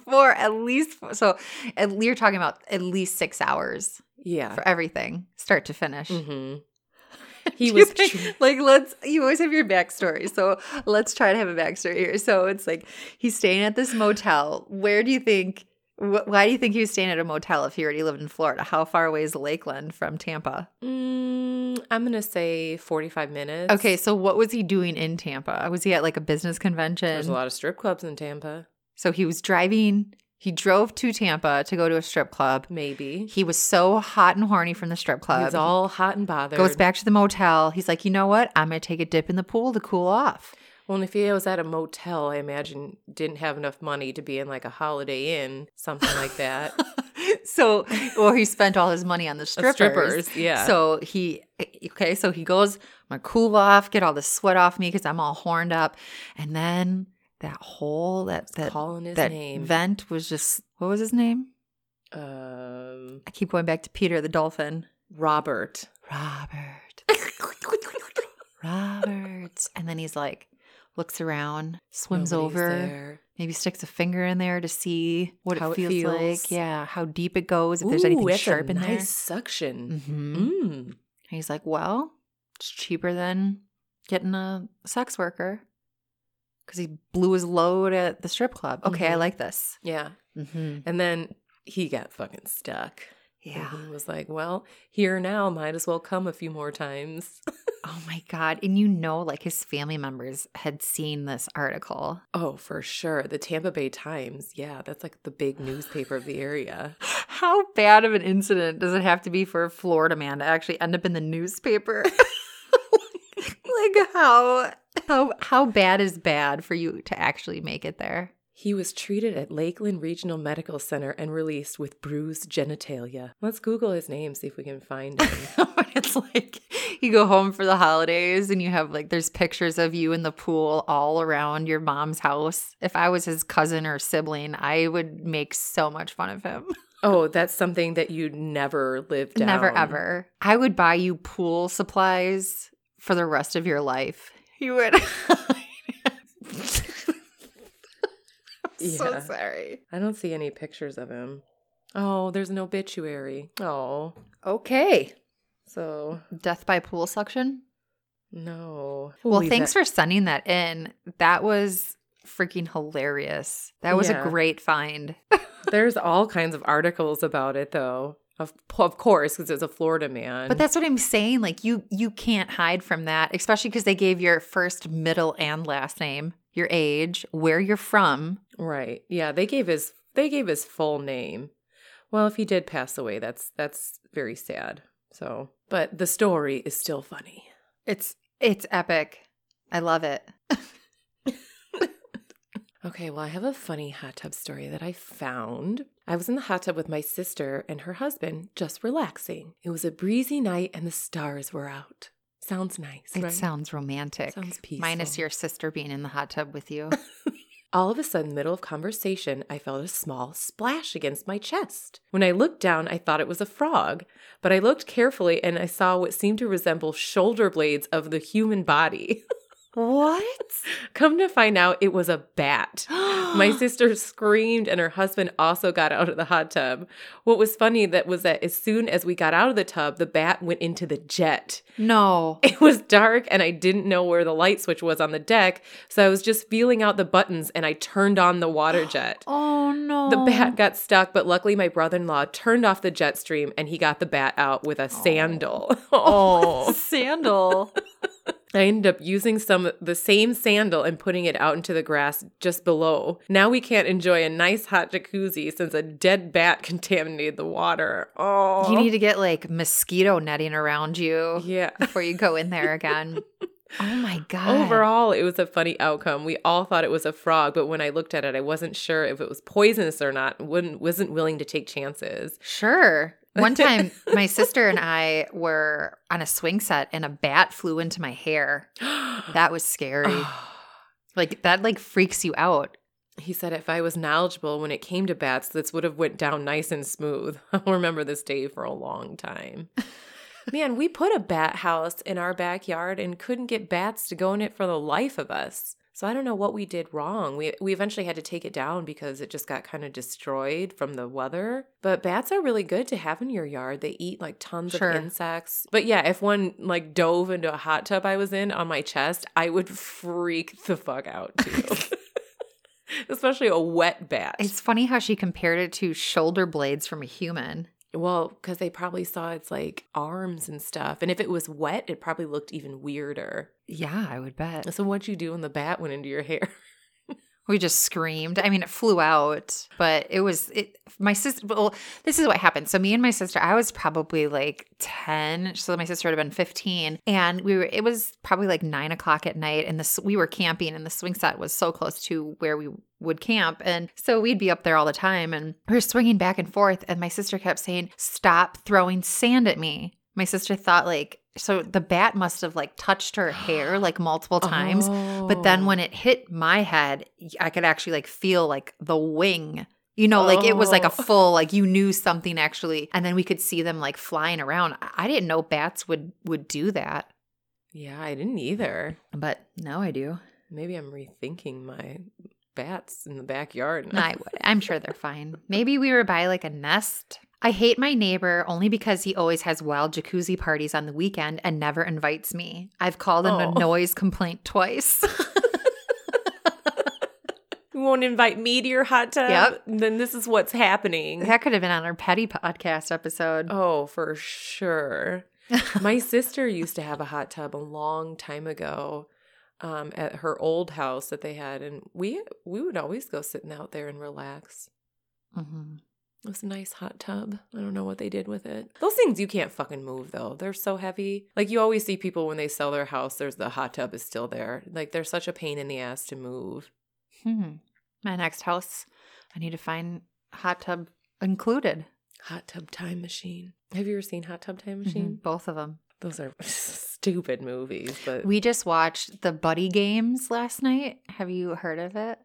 S2: for at least. So at, you're talking about at least six hours
S1: yeah.
S2: for everything, start to finish.
S1: hmm He was
S2: think-
S1: tr-
S2: like let's you always have your backstory so let's try to have a backstory here so it's like he's staying at this motel where do you think wh- why do you think he was staying at a motel if he already lived in florida? How far away is lakeland from tampa?
S1: Mm, I'm gonna say 45 minutes.
S2: okay so what was he doing in tampa? Was he at like a business convention?
S1: There's a lot of strip clubs in Tampa.
S2: so he was driving he drove to tampa to go to a strip club.
S1: Maybe.
S2: he was so hot and horny from the strip club.
S1: He's all hot and bothered.
S2: goes back to the motel. He's like you know what? I'm gonna take a dip in the pool to cool off
S1: Well, if he was at a motel, I imagine didn't have enough money to be in like a Holiday Inn, something like that.
S2: so or he spent all his money on the strippers.
S1: strippers, yeah.
S2: So he okay, so he goes, I'm gonna cool off, get all the sweat off me because I'm all horned up. And then that hole, that that
S1: calling his
S2: that
S1: name.
S2: vent was just what was his name?
S1: um,
S2: I keep going back to Peter the dolphin.
S1: Robert.
S2: Robert. Robert. And then he's like looks around, swims
S1: Nobody's
S2: over,
S1: there.
S2: maybe sticks a finger in there to see what it
S1: it
S2: feels,
S1: feels.
S2: like. Yeah, how deep it goes, if there's
S1: Ooh,
S2: anything
S1: that's a
S2: sharp in
S1: nice suction.
S2: there. hmm
S1: Mm.
S2: He's like, well, it's cheaper than getting a sex worker because he blew his load at the strip club. Okay, I
S1: Mhm.
S2: like this.
S1: Yeah.
S2: Mm-hmm.
S1: And then he got fucking stuck.
S2: Yeah.
S1: And he was like, well, here now, might as well come a few more times.
S2: Oh my God. And you know, like his family members had seen this article.
S1: oh, for sure. The Tampa Bay Times. Yeah, that's like the big newspaper of the area.
S2: How bad of an incident does it have to be for a Florida man to actually end up in the newspaper? like how how how bad is bad for you to actually make it there?
S1: He was treated at Lakeland Regional Medical Center and released with bruised genitalia. Let's Google his name, see if we can find him.
S2: it's like you go home for the holidays and you have like there's pictures of you in the pool all around your mom's house. If I was his cousin or sibling, I would make so much fun of him.
S1: oh, that's something that you'd never lived down.
S2: Never ever. I would buy you pool supplies for the rest of your life. You would. so
S1: Yeah.
S2: sorry.
S1: I don't see any pictures of him. Oh, there's an obituary. Oh,
S2: Okay.
S1: so
S2: Death by pool suction.
S1: no.
S2: Well, thanks
S1: that-
S2: for sending that in. That was freaking hilarious. That was
S1: Yeah.
S2: a great find.
S1: There's all kinds of articles about it, though. Of of course, because it's a Florida man.
S2: But that's what I'm saying. Like you you can't hide from that, especially because they gave your first, middle, and last name, your age, where you're from.
S1: right. Yeah, they gave his they gave his full name. Well, if he did pass away, that's that's very sad. So, but the story is still funny.
S2: It's it's epic. I love it.
S1: Okay, well, I have a funny hot tub story that I found. I was in the hot tub with my sister and her husband, just relaxing. It was a breezy night and the stars were out. Sounds nice,
S2: It
S1: right?
S2: sounds romantic.
S1: Sounds peaceful.
S2: Minus your sister being in the hot tub with you.
S1: All of a sudden, middle of conversation, I felt a small splash against my chest. When I looked down, I thought it was a frog, but I looked carefully and I saw what seemed to resemble shoulder blades of the human body.
S2: what?
S1: Come to find out, it was a bat. My sister screamed and her husband also got out of the hot tub. What was funny that was that as soon as we got out of the tub, the bat went into the jet.
S2: no.
S1: It was dark and I didn't know where the light switch was on the deck, so I was just feeling out the buttons and I turned on the water jet.
S2: Oh no.
S1: The bat got stuck, but luckily my brother-in-law turned off the jet stream and he got the bat out with a sandal. Oh.
S2: sandal.
S1: I ended up using some the same sandal and putting it out into the grass just below. Now we can't enjoy a nice hot jacuzzi since a dead bat contaminated the water. Oh.
S2: You need to get like mosquito netting around you
S1: Yeah.
S2: before you go in there again. oh my god.
S1: Overall, it was a funny outcome. We all thought it was a frog, but when I looked at it, I wasn't sure if it was poisonous or not. Wouldn't wasn't willing to take chances.
S2: Sure. One time, my sister and I were on a swing set and a bat flew into my hair. That was scary. Like, that like freaks you out.
S1: He said if I was knowledgeable when it came to bats, this would have went down nice and smooth. I'll remember this day for a long time. Man, we put a bat house in our backyard and couldn't get bats to go in it for the life of us. So I don't know what we did wrong. We we eventually had to take it down because it just got kind of destroyed from the weather. But bats are really good to have in your yard. They eat like tons
S2: Sure.
S1: of insects. But yeah, if one like dove into a hot tub I was in on my chest, I would freak the fuck out too. Especially a wet bat.
S2: It's funny how she compared it to shoulder blades from a human.
S1: Well, because they probably saw its like arms and stuff. And if it was wet, it probably looked even weirder.
S2: Yeah, I would bet.
S1: So what'd you do when the bat went into your hair?
S2: We just screamed. I mean, it flew out, but it was it. My sister. Well, this is what happened. So me and my sister, I was probably like ten. So my sister would have been fifteen, and we were. It was probably like nine o'clock at night, and this we were camping, and the swing set was so close to where we would camp, and so we'd be up there all the time, and we were swinging back and forth, and my sister kept saying, "Stop throwing sand at me." My sister thought like. So the bat must have like touched her hair like multiple times. But then
S1: Oh.
S2: when it hit my head, I could actually like feel like the wing. You know, like it was like a
S1: Oh.
S2: full like you knew something actually and then we could see them like flying around. I- I didn't know bats would would do that.
S1: Yeah, I didn't either.
S2: But now I do.
S1: Maybe I'm rethinking my bats in the backyard.
S2: I would. I'm sure they're fine. Maybe we were by like a nest. I hate my neighbor only because he always has wild jacuzzi parties on the weekend and never invites me. I've called him
S1: Oh.
S2: a noise complaint twice.
S1: You won't invite me to your hot tub?
S2: Yep.
S1: Then this is what's happening.
S2: that could have been on our petty podcast episode.
S1: Oh, for sure. My sister used to have a hot tub a long time ago um, at her old house that they had, and we we would always go sitting out there and relax.
S2: Mhm.
S1: It was a nice hot tub. I don't know what they did with it. Those things you can't fucking move though. They're so heavy. Like you always see people when they sell their house, there's the hot tub is still there. Like they're such a pain in the ass to move.
S2: Hmm. My next house, I need to find hot tub included.
S1: Hot Tub Time Machine. Have you ever seen Hot Tub Time Machine?
S2: Mhm, Both of them.
S1: Those are stupid movies, but
S2: We just watched the Buddy Games last night. Have you heard of it?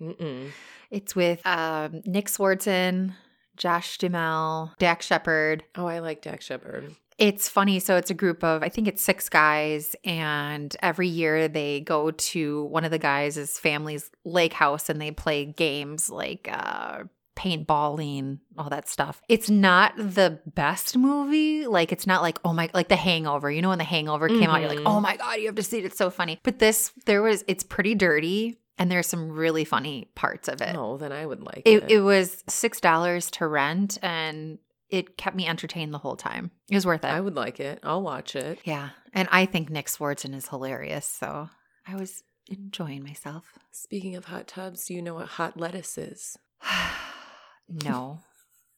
S1: mm-mm.
S2: It's with um, Nick Swardson, Josh Duhamel, Dax Shepard.
S1: oh, I like Dax Shepard.
S2: It's funny. So it's a group of, I think it's six guys, and every year they go to one of the guys' family's lake house and they play games like uh, paintballing, all that stuff. It's not the best movie. Like, it's not like, oh my, like The Hangover. You know, when The Hangover came out, you're like,
S1: Mhm.
S2: oh my God, you have to see it. It's so funny. But this, there was, it's pretty dirty, and there's some really funny parts of it.
S1: Oh, then I would like
S2: It,
S1: it.
S2: it was six dollars to rent, and it kept me entertained the whole time. It was worth it.
S1: I would like it. I'll watch it.
S2: yeah, and I think Nick Swardson is hilarious, so I was enjoying myself.
S1: Speaking of hot tubs, do you know what hot lettuce is?
S2: no,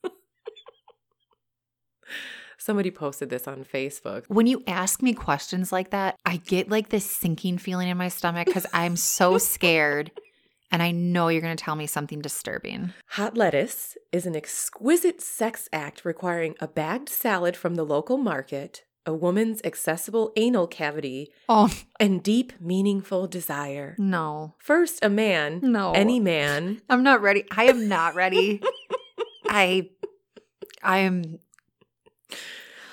S1: Somebody posted this on Facebook.
S2: when you ask me questions like that, I get like this sinking feeling in my stomach because I'm so scared, and I know you're going to tell me something disturbing.
S1: Hot lettuce is an exquisite sex act requiring a bagged salad from the local market, a woman's accessible anal cavity,
S2: Oh
S1: and deep, meaningful desire.
S2: no,
S1: First, a man,
S2: no,
S1: any man,
S2: I'm not ready. I am not ready. I, I am.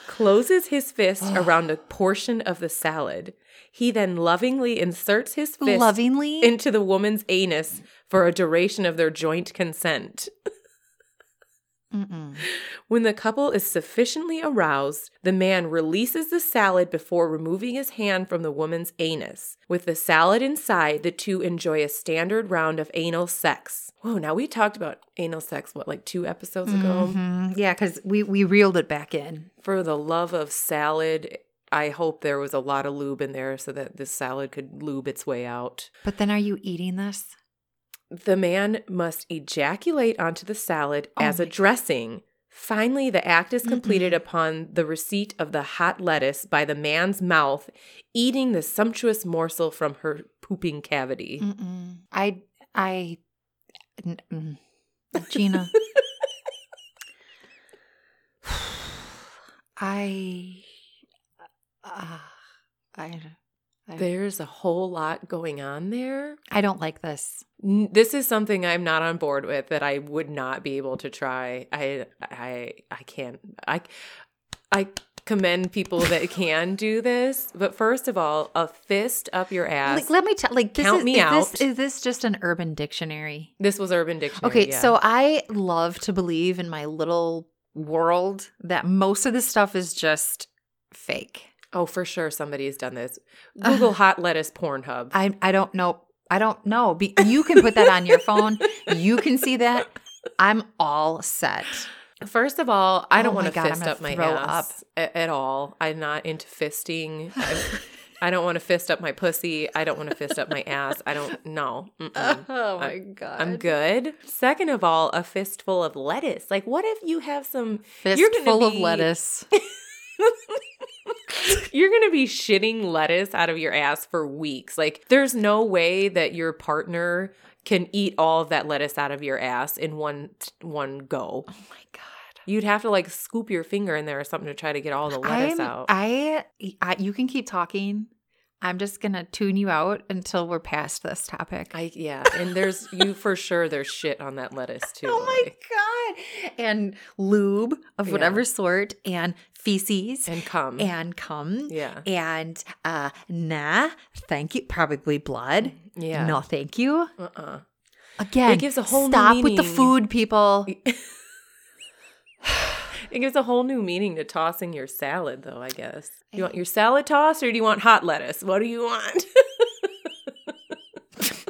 S1: Closes his fist around a portion of the salad. He then lovingly inserts his fist
S2: lovingly
S1: into the woman's anus for a duration of their joint consent.
S2: Mm-mm.
S1: When the couple is sufficiently aroused, the man releases the salad before removing his hand from the woman's anus. With the salad inside, the two enjoy a standard round of anal sex. Whoa, now we talked about anal sex, what, like two episodes ago?
S2: Mhm. Yeah, because we we reeled it back in.
S1: For the love of salad, I hope there was a lot of lube in there so that this salad could lube its way out.
S2: But then, are you eating this?
S1: The man must ejaculate onto the salad
S2: Oh
S1: as a dressing. Finally, the act is completed upon the receipt of the hot lettuce by the man's mouth, eating the sumptuous morsel from her pooping cavity.
S2: Mm-mm. I I mm. Gina. I uh, I,
S1: There's a whole lot going on there.
S2: I don't like this.
S1: This is something I'm not on board with that I would not be able to try. I I I can't. I I commend people that can do this, but first of all, a fist up your ass.
S2: Like, let me tell. Like, this
S1: Count
S2: is,
S1: me
S2: is
S1: out.
S2: This, is this just an Urban Dictionary?
S1: this was Urban Dictionary.
S2: Okay,
S1: yeah.
S2: so I love to believe in my little world that most of this stuff is just fake.
S1: Oh, for sure, somebody has done this. Google hot lettuce Pornhub.
S2: I I don't know. I don't know. Be, you can put that on your phone. You can see that. I'm all set.
S1: First of all, I don't
S2: Oh
S1: want to fist up my ass a- at all. I'm not into fisting. I, don't want to fist up my pussy. I don't want to fist up my ass. I don't know.
S2: Oh
S1: my
S2: god.
S1: I'm good. Second of all, a fistful of lettuce. Like, what if you have some? You're gonna
S2: Fistful of lettuce.
S1: You're gonna be shitting lettuce out of your ass for weeks. Like, there's no way that your partner can eat all of that lettuce out of your ass in one one go.
S2: Oh my god.
S1: You'd have to like scoop your finger in there or something to try to get all the lettuce
S2: I'm,
S1: out.
S2: I, I you can keep talking. I'm just gonna tune you out until we're past this topic.
S1: I yeah, and there's you for sure. There's shit on that lettuce oh too.
S2: oh my
S1: like-
S2: god! And lube of
S1: Yeah.
S2: whatever sort, and feces,
S1: and cum.
S2: and cum,
S1: yeah,
S2: and uh, nah, thank you. Probably blood.
S1: yeah.
S2: No, thank you.
S1: Uh uh
S2: Again,
S1: It gives a whole new
S2: stop with the food, people.
S1: It gives a whole new meaning to tossing your salad, though. I guess. Do you want your salad tossed, or do you want hot lettuce? What do you want?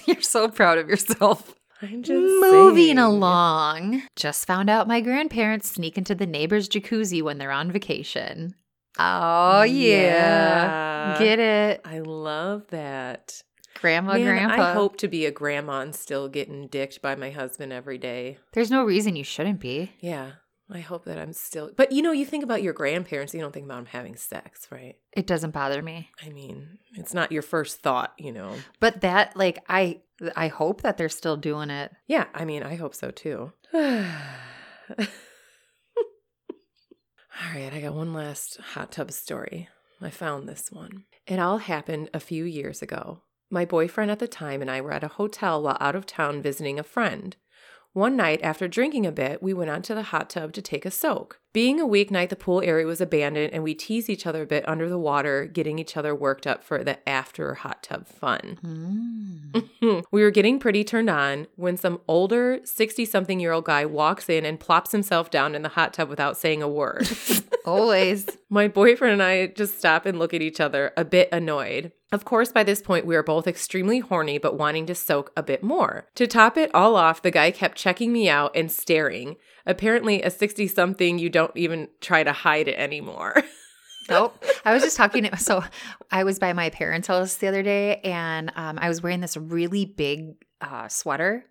S2: You're so proud of yourself.
S1: I'm just
S2: Moving
S1: saying.
S2: along. Just found out my grandparents sneak into the neighbor's jacuzzi when they're on vacation. Oh, yeah.
S1: Yeah.
S2: Get it.
S1: I love that.
S2: Grandma,
S1: Man,
S2: grandpa.
S1: I hope to be a grandma and still getting dicked by my husband every day.
S2: There's no reason you shouldn't be.
S1: Yeah. I hope that I'm still. But you know, you think about your grandparents, you don't think about them having sex, right?
S2: It doesn't bother me.
S1: I mean, it's not your first thought, you know.
S2: But that like I I hope that they're still doing it.
S1: Yeah, I mean, I hope so too. All right, I got one last hot tub story. I found this one. It all happened a few years ago. My boyfriend at the time and I were at a hotel while out of town visiting a friend. One night, after drinking a bit, we went onto the hot tub to take a soak. Being a weeknight, the pool area was abandoned and we teased each other a bit under the water, getting each other worked up for the after hot tub fun.
S2: Mm.
S1: we were getting pretty turned on when some older 60 something year old guy walks in and plops himself down in the hot tub without saying a word.
S2: Always.
S1: My boyfriend and I just stop and look at each other, a bit annoyed. Of course, by this point, we are both extremely horny, but wanting to soak a bit more. To top it all off, the guy kept checking me out and staring. Apparently, a 60 something, you don't even try to hide it anymore.
S2: Nope. I was just talking. So I was by my parents' house the other day, and um, I was wearing this really big uh, sweater,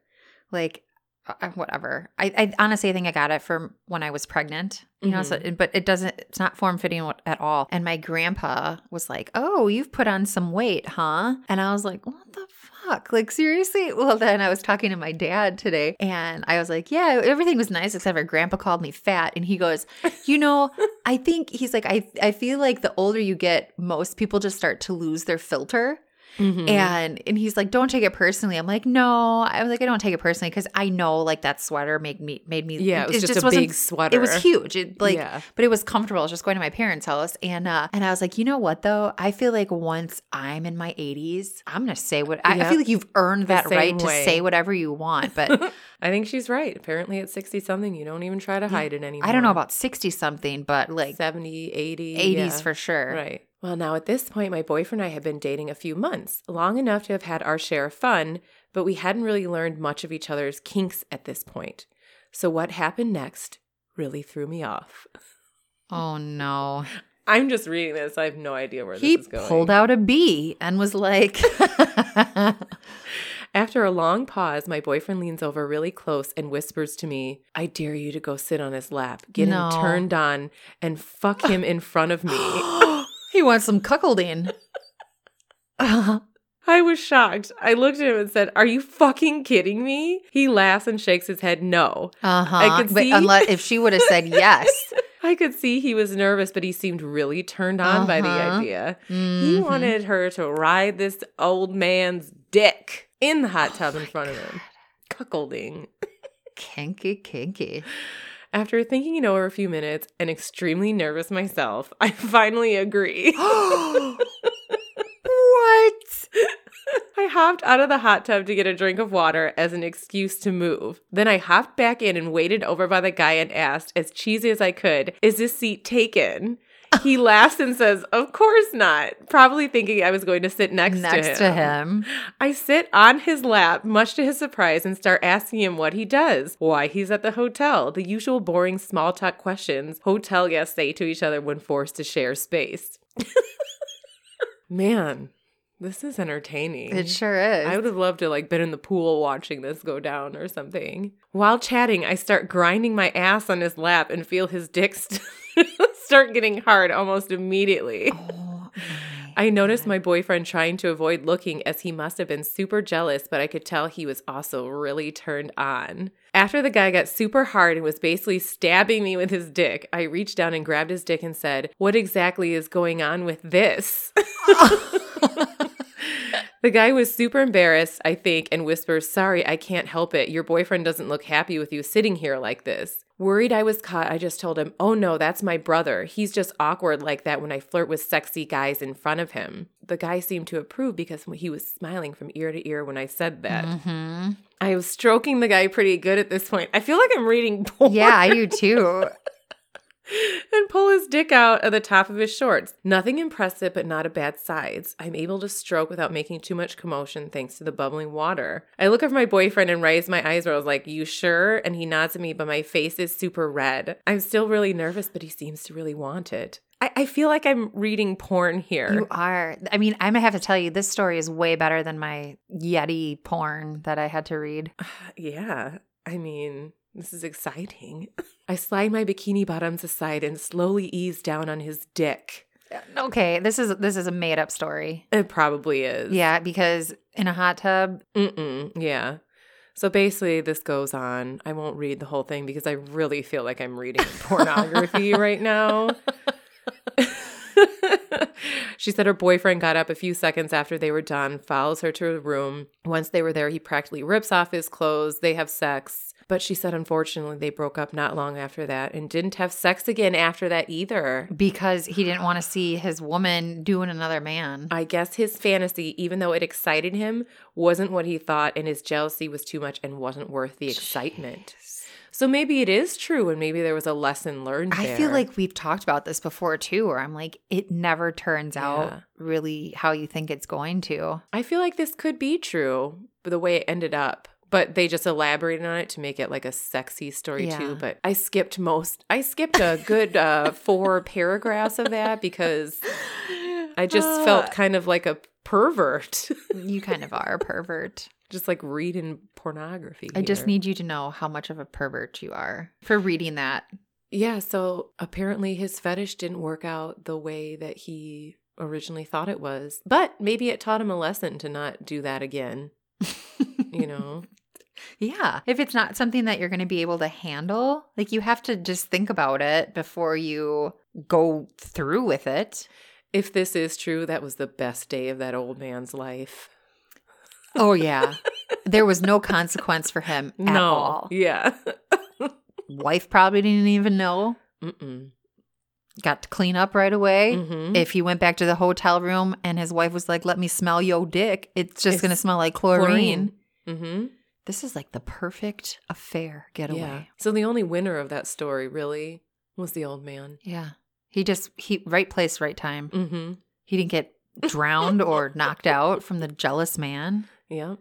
S2: like uh, whatever. I, I honestly think I got it from when I was pregnant. You know, so, mm-hmm. but it doesn't. It's not form fitting at all. And my grandpa was like, "Oh, you've put on some weight, huh?" And I was like, "What the fuck? Like seriously?" Well, then I was talking to my dad today, and I was like, "Yeah, everything was nice except for Grandpa called me fat." And he goes, "You know, I think he's like, I I feel like the older you get, most people just start to lose their filter."
S1: Mhm.
S2: And and he's like, "Don't take it personally." I'm like, "No." I was like, "I don't take it personally because I know like that sweater made me made me
S1: yeah, it was just, a
S2: wasn't-
S1: big sweater.
S2: It was huge. It like
S1: Yeah.
S2: but it was comfortable. I was just going to my parents' house and uh and I was like, "You know what though? I feel like once I'm in my 80s, I'm going to say what I, I feel like you've earned that right
S1: way.
S2: to say whatever you want." But
S1: I think she's right. Apparently, at 60 something, you don't even try to hide it anymore.
S2: I don't know about 60 something, but like
S1: 70, 80.
S2: 80s
S1: yeah.
S2: for sure.
S1: Right. Well, now at this point, my boyfriend and I had been dating a few months, long enough to have had our share of fun, but we hadn't really learned much of each other's kinks at this point. So, what happened next really threw me off.
S2: Oh no.
S1: I'm just reading this. I have no idea where
S2: He
S1: this is going.
S2: pulled out a bee and was like
S1: After a long pause, my boyfriend leans over really close and whispers to me, I dare you to go sit on his lap, get
S2: No.
S1: him turned on, and fuck him in front of me.
S2: he wants some cuckolding.
S1: I was shocked. I looked at him and said, Are you fucking kidding me? He laughs and shakes his head no.
S2: Uh-huh.
S1: I could
S2: but unless if she would have said yes.
S1: I could see he was nervous, but he seemed really turned on by the
S2: Uh-huh.
S1: idea. He
S2: Mhm.
S1: wanted her to ride this old man's dick in the hot tub in front of him. Cuckolding.
S2: kinky kinky.
S1: After thinking it over a few minutes and extremely nervous myself, I finally agree.
S2: what?
S1: I hopped out of the hot tub to get a drink of water as an excuse to move. Then I hopped back in and waited over by the guy and asked, as cheesy as I could, Is this seat taken? He laughs and says, Of course not, probably thinking I was going to sit next,
S2: Next
S1: to him.
S2: to him.
S1: I sit on his lap, much to his surprise, and start asking him what he does, why he's at the hotel, the usual boring small talk questions hotel guests say to each other when forced to share space. Man, this is entertaining.
S2: It sure is.
S1: I would have loved to like been in the pool watching this go down or something. While chatting, I start grinding my ass on his lap and feel his dick st- start getting hard almost immediately.
S2: oh,
S1: I noticed my boyfriend trying to avoid looking as he must have been super jealous, but I could tell he was also really turned on. After the guy got super hard and was basically stabbing me with his dick, I reached down and grabbed his dick and said, What exactly is going on with this? The guy was super embarrassed, I think, and whispers, Sorry, I can't help it. Your boyfriend doesn't look happy with you sitting here like this. Worried I was caught, I just told him, Oh no, that's my brother. He's just awkward like that when I flirt with sexy guys in front of him. The guy seemed to approve because he was smiling from ear to ear when I said that.
S2: Mhm.
S1: I was stroking the guy pretty good at this point. I feel like I'm reading porn.
S2: Yeah, I do too.
S1: And pull his dick out of the top of his shorts. Nothing impressive, but not a bad size. I'm able to stroke without making too much commotion thanks to the bubbling water. I look at my boyfriend and raise my eyes where I was like, You sure? And he nods at me, but my face is super red. I'm still really nervous, but he seems to really want it. I, I feel like I'm reading porn here.
S2: You are. I mean, I'm gonna have to tell you, this story is way better than my Yeti porn that I had to read.
S1: yeah. I mean, This is exciting. I slide my bikini bottoms aside and slowly ease down on his dick.
S2: Uh, okay, this is this is a made up story.
S1: It probably is.
S2: Yeah, because in a hot tub,
S1: Mm-mm. Yeah. So basically, this goes on. I won't read the whole thing because I really feel like I'm reading pornography right now. she said her boyfriend got up a few seconds after they were done, follows her to her room. Once they were there, he practically rips off his clothes. They have sex. But she said, unfortunately, they broke up not long after that and didn't have sex again after that either.
S2: because he didn't want to see his woman doing another man.
S1: I guess his fantasy, even though it excited him, wasn't what he thought, and his jealousy was too much and wasn't worth the excitement. So maybe it is true, and maybe there was a lesson learned.
S2: I feel like we've talked about this before too, where I'm like, it never turns out really how you think it's going to.
S1: I feel like this could be true, but the way it ended up. But they just elaborated on it to make it like a sexy story
S2: Yeah.
S1: too. But I skipped most. I skipped a good uh, four paragraphs of that because I just felt kind of like a pervert,
S2: You kind of are a pervert.
S1: just like reading pornography.
S2: I just need you to know how much of a pervert you are for reading that.
S1: Yeah, so apparently his fetish didn't work out the way that he originally thought it was. But maybe it taught him a lesson to not do that again, you know?
S2: Yeah. If it's not something that you're going to be able to handle, like you have to just think about it before you go through with it.
S1: if this is true, that was the best day of that old man's life.
S2: Oh, yeah. there was no consequence for him at
S1: no.
S2: all.
S1: Yeah.
S2: Wife probably didn't even know.
S1: Mm-mm.
S2: Got to clean up right away.
S1: Mhm.
S2: If he went back to the hotel room and his wife was like, let me smell yo dick, it's just going to smell like chlorine.
S1: Mm-hmm.
S2: This is like the perfect affair getaway. Yeah.
S1: So the only winner of that story really was the old man.
S2: Yeah. He just, he, right place, right time.
S1: Mm-hmm.
S2: He didn't get drowned or knocked out from the jealous man.
S1: Yeah.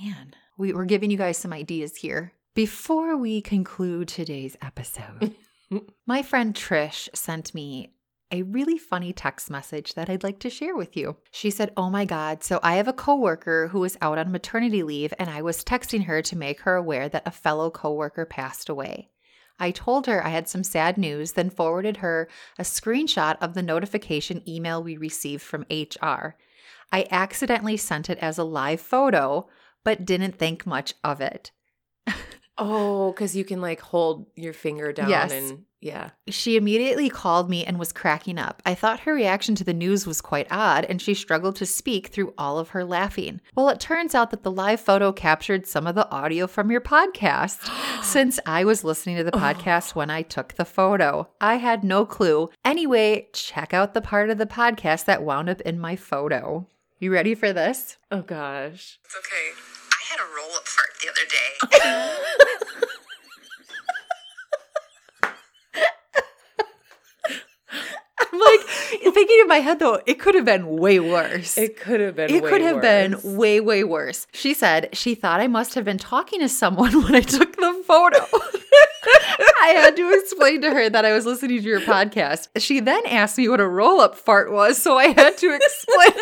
S2: Man, we, we're giving you guys some ideas here. Before we conclude today's episode, my friend Trish sent me a really funny text message that I'd like to share with you. She said, Oh my God, so I have a coworker who is out on maternity leave, and I was texting her to make her aware that a fellow coworker passed away. I told her I had some sad news, then forwarded her a screenshot of the notification email we received from HR. I accidentally sent it as a live photo, but didn't think much of it.
S1: Oh, because you can like hold your finger down
S2: Yes.
S1: and yeah.
S2: She immediately called me and was cracking up. I thought her reaction to the news was quite odd, and she struggled to speak through all of her laughing. Well, it turns out that the live photo captured some of the audio from your podcast, since I was listening to the podcast when I took the photo. I had no clue. Anyway, check out the part of the podcast that wound up in my photo. You ready for this?
S1: Oh gosh.
S3: It's okay. I had a roll up fart the other day.
S2: I'm like thinking in my head though, it could have been way worse.
S1: It could have been
S2: It
S1: way
S2: could have been way, way worse. She said she thought I must have been talking to someone when I took the photo. I had to explain to her that I was listening to your podcast. She then asked me what a roll up fart was, so I had to explain.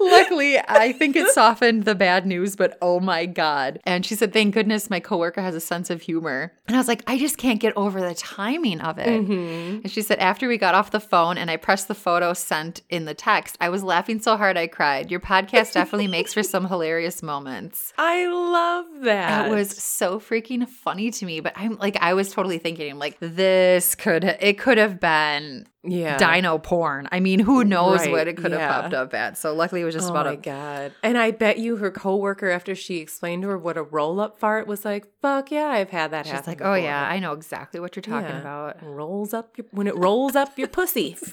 S2: Luckily, I think it softened the bad news, but oh my God. And she said, Thank goodness my coworker has a sense of humor. And I was like, I just can't get over the timing of it.
S1: Mhm.
S2: And she said, after we got off the phone and I pressed the photo sent in the text, I was laughing so hard I cried. Your podcast definitely makes for some hilarious moments.
S1: I love that.
S2: That was so freaking funny to me. But I'm like, I was totally thinking, like, this could, it could have been
S1: yeah.
S2: dino porn. I mean, who knows
S1: Right,
S2: what it could have popped up at. So luckily it was just
S1: oh
S2: about
S1: my
S2: a
S1: god! And I bet you her coworker, after she explained to her what a roll-up fart was like, "Fuck yeah, I've had that
S2: She's
S1: happen."
S2: like, oh yeah. I know exactly what you're talking
S1: Yeah.
S2: about.
S1: rolls up your, when it rolls up your pussy,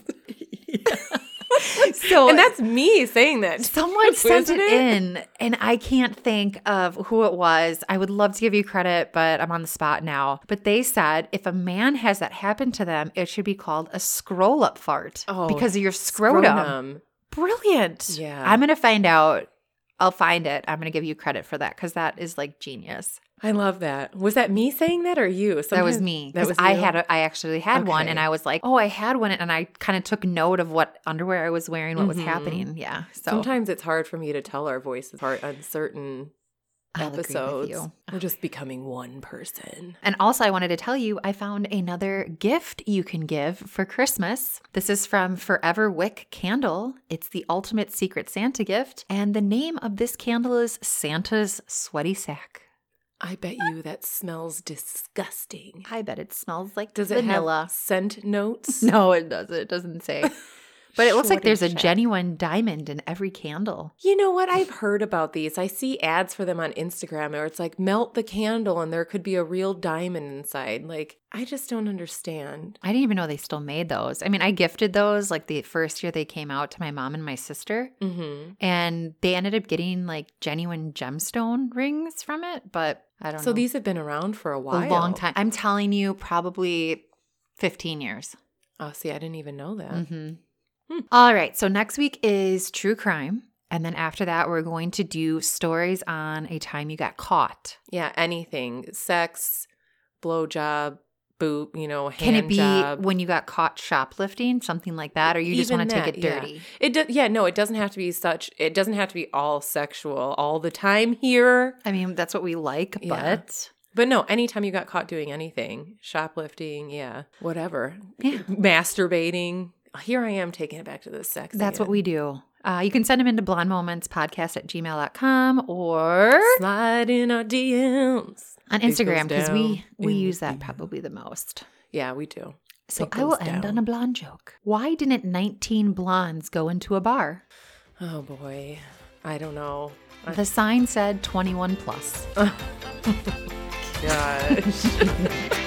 S2: So
S1: and that's me saying that.
S2: Someone sent it in, and I can't think of who it was. I would love to give you credit, but I'm on the spot now. But they said if a man has that happen to them, it should be called a scroll up fart
S1: Oh,
S2: because of your scrotum.
S1: Scrotum.
S2: Brilliant.
S1: Yeah.
S2: I'm going to find out. I'll find it. I'm going to give you credit for that because that is like genius.
S1: I love that. Was that me saying that or you?
S2: that was me.
S1: That was
S2: I had a, I actually had one, and I was like, oh, I had one, and I kind of took note of what underwear I was wearing, what was
S1: Mhm.
S2: happening. Yeah. So
S1: Sometimes it's hard for me to tell our voices apart on certain
S2: I'll
S1: episodes.
S2: you.
S1: We're just becoming one person.
S2: And also, I wanted to tell you, I found another gift you can give for Christmas. This is from Forever Wick Candle. It's the ultimate Secret Santa gift. And the name of this candle is Santa's Sweaty Sack.
S1: I bet you that smells disgusting.
S2: I bet it smells like
S1: Does it
S2: vanilla.
S1: have scent notes?
S2: No, it doesn't. It doesn't say. But it looks like there's a genuine diamond in every candle.
S1: You know what? I've heard about these. I see ads for them on Instagram where it's like melt the candle and there could be a real diamond inside. Like, I just don't understand.
S2: I didn't even know they still made those. I mean, I gifted those like the first year they came out to my mom and my sister,
S1: Mm-hmm.
S2: and they ended up getting like genuine gemstone rings from it. But I don't know.
S1: So
S2: know.
S1: these have been around for a while.
S2: a long time. I'm telling you, probably 15 years.
S1: Oh, see, I didn't even know that.
S2: hmm
S1: Hmm.
S2: All right. So next week is true crime. And then after that, we're going to do stories on a time you got caught.
S1: Yeah, anything. Sex, blowjob, boot, you know, hand
S2: Can it be
S1: job.
S2: when you got caught shoplifting, something like that, or you just want to take it
S1: yeah.
S2: dirty?
S1: It do, yeah, no, it doesn't have to be such it doesn't have to be all sexual all the time here.
S2: I mean, that's what we like,
S1: Yeah.
S2: but
S1: But no, anytime you got caught doing anything, shoplifting, yeah, whatever.
S2: Yeah.
S1: Masturbating. Here I am taking it back to the sex.
S2: that's what we do. Uh, you can send them into blonde moments podcast at gmail.com or
S1: slide in our DMs.
S2: on Instagram because we, we use that probably the most.
S1: Yeah, we do.
S2: So I will
S1: goes
S2: end on a blonde joke. Why didn't 19 blondes go into a bar?
S1: Oh boy. I don't know. I-
S2: The sign said 21 plus.
S1: Gosh.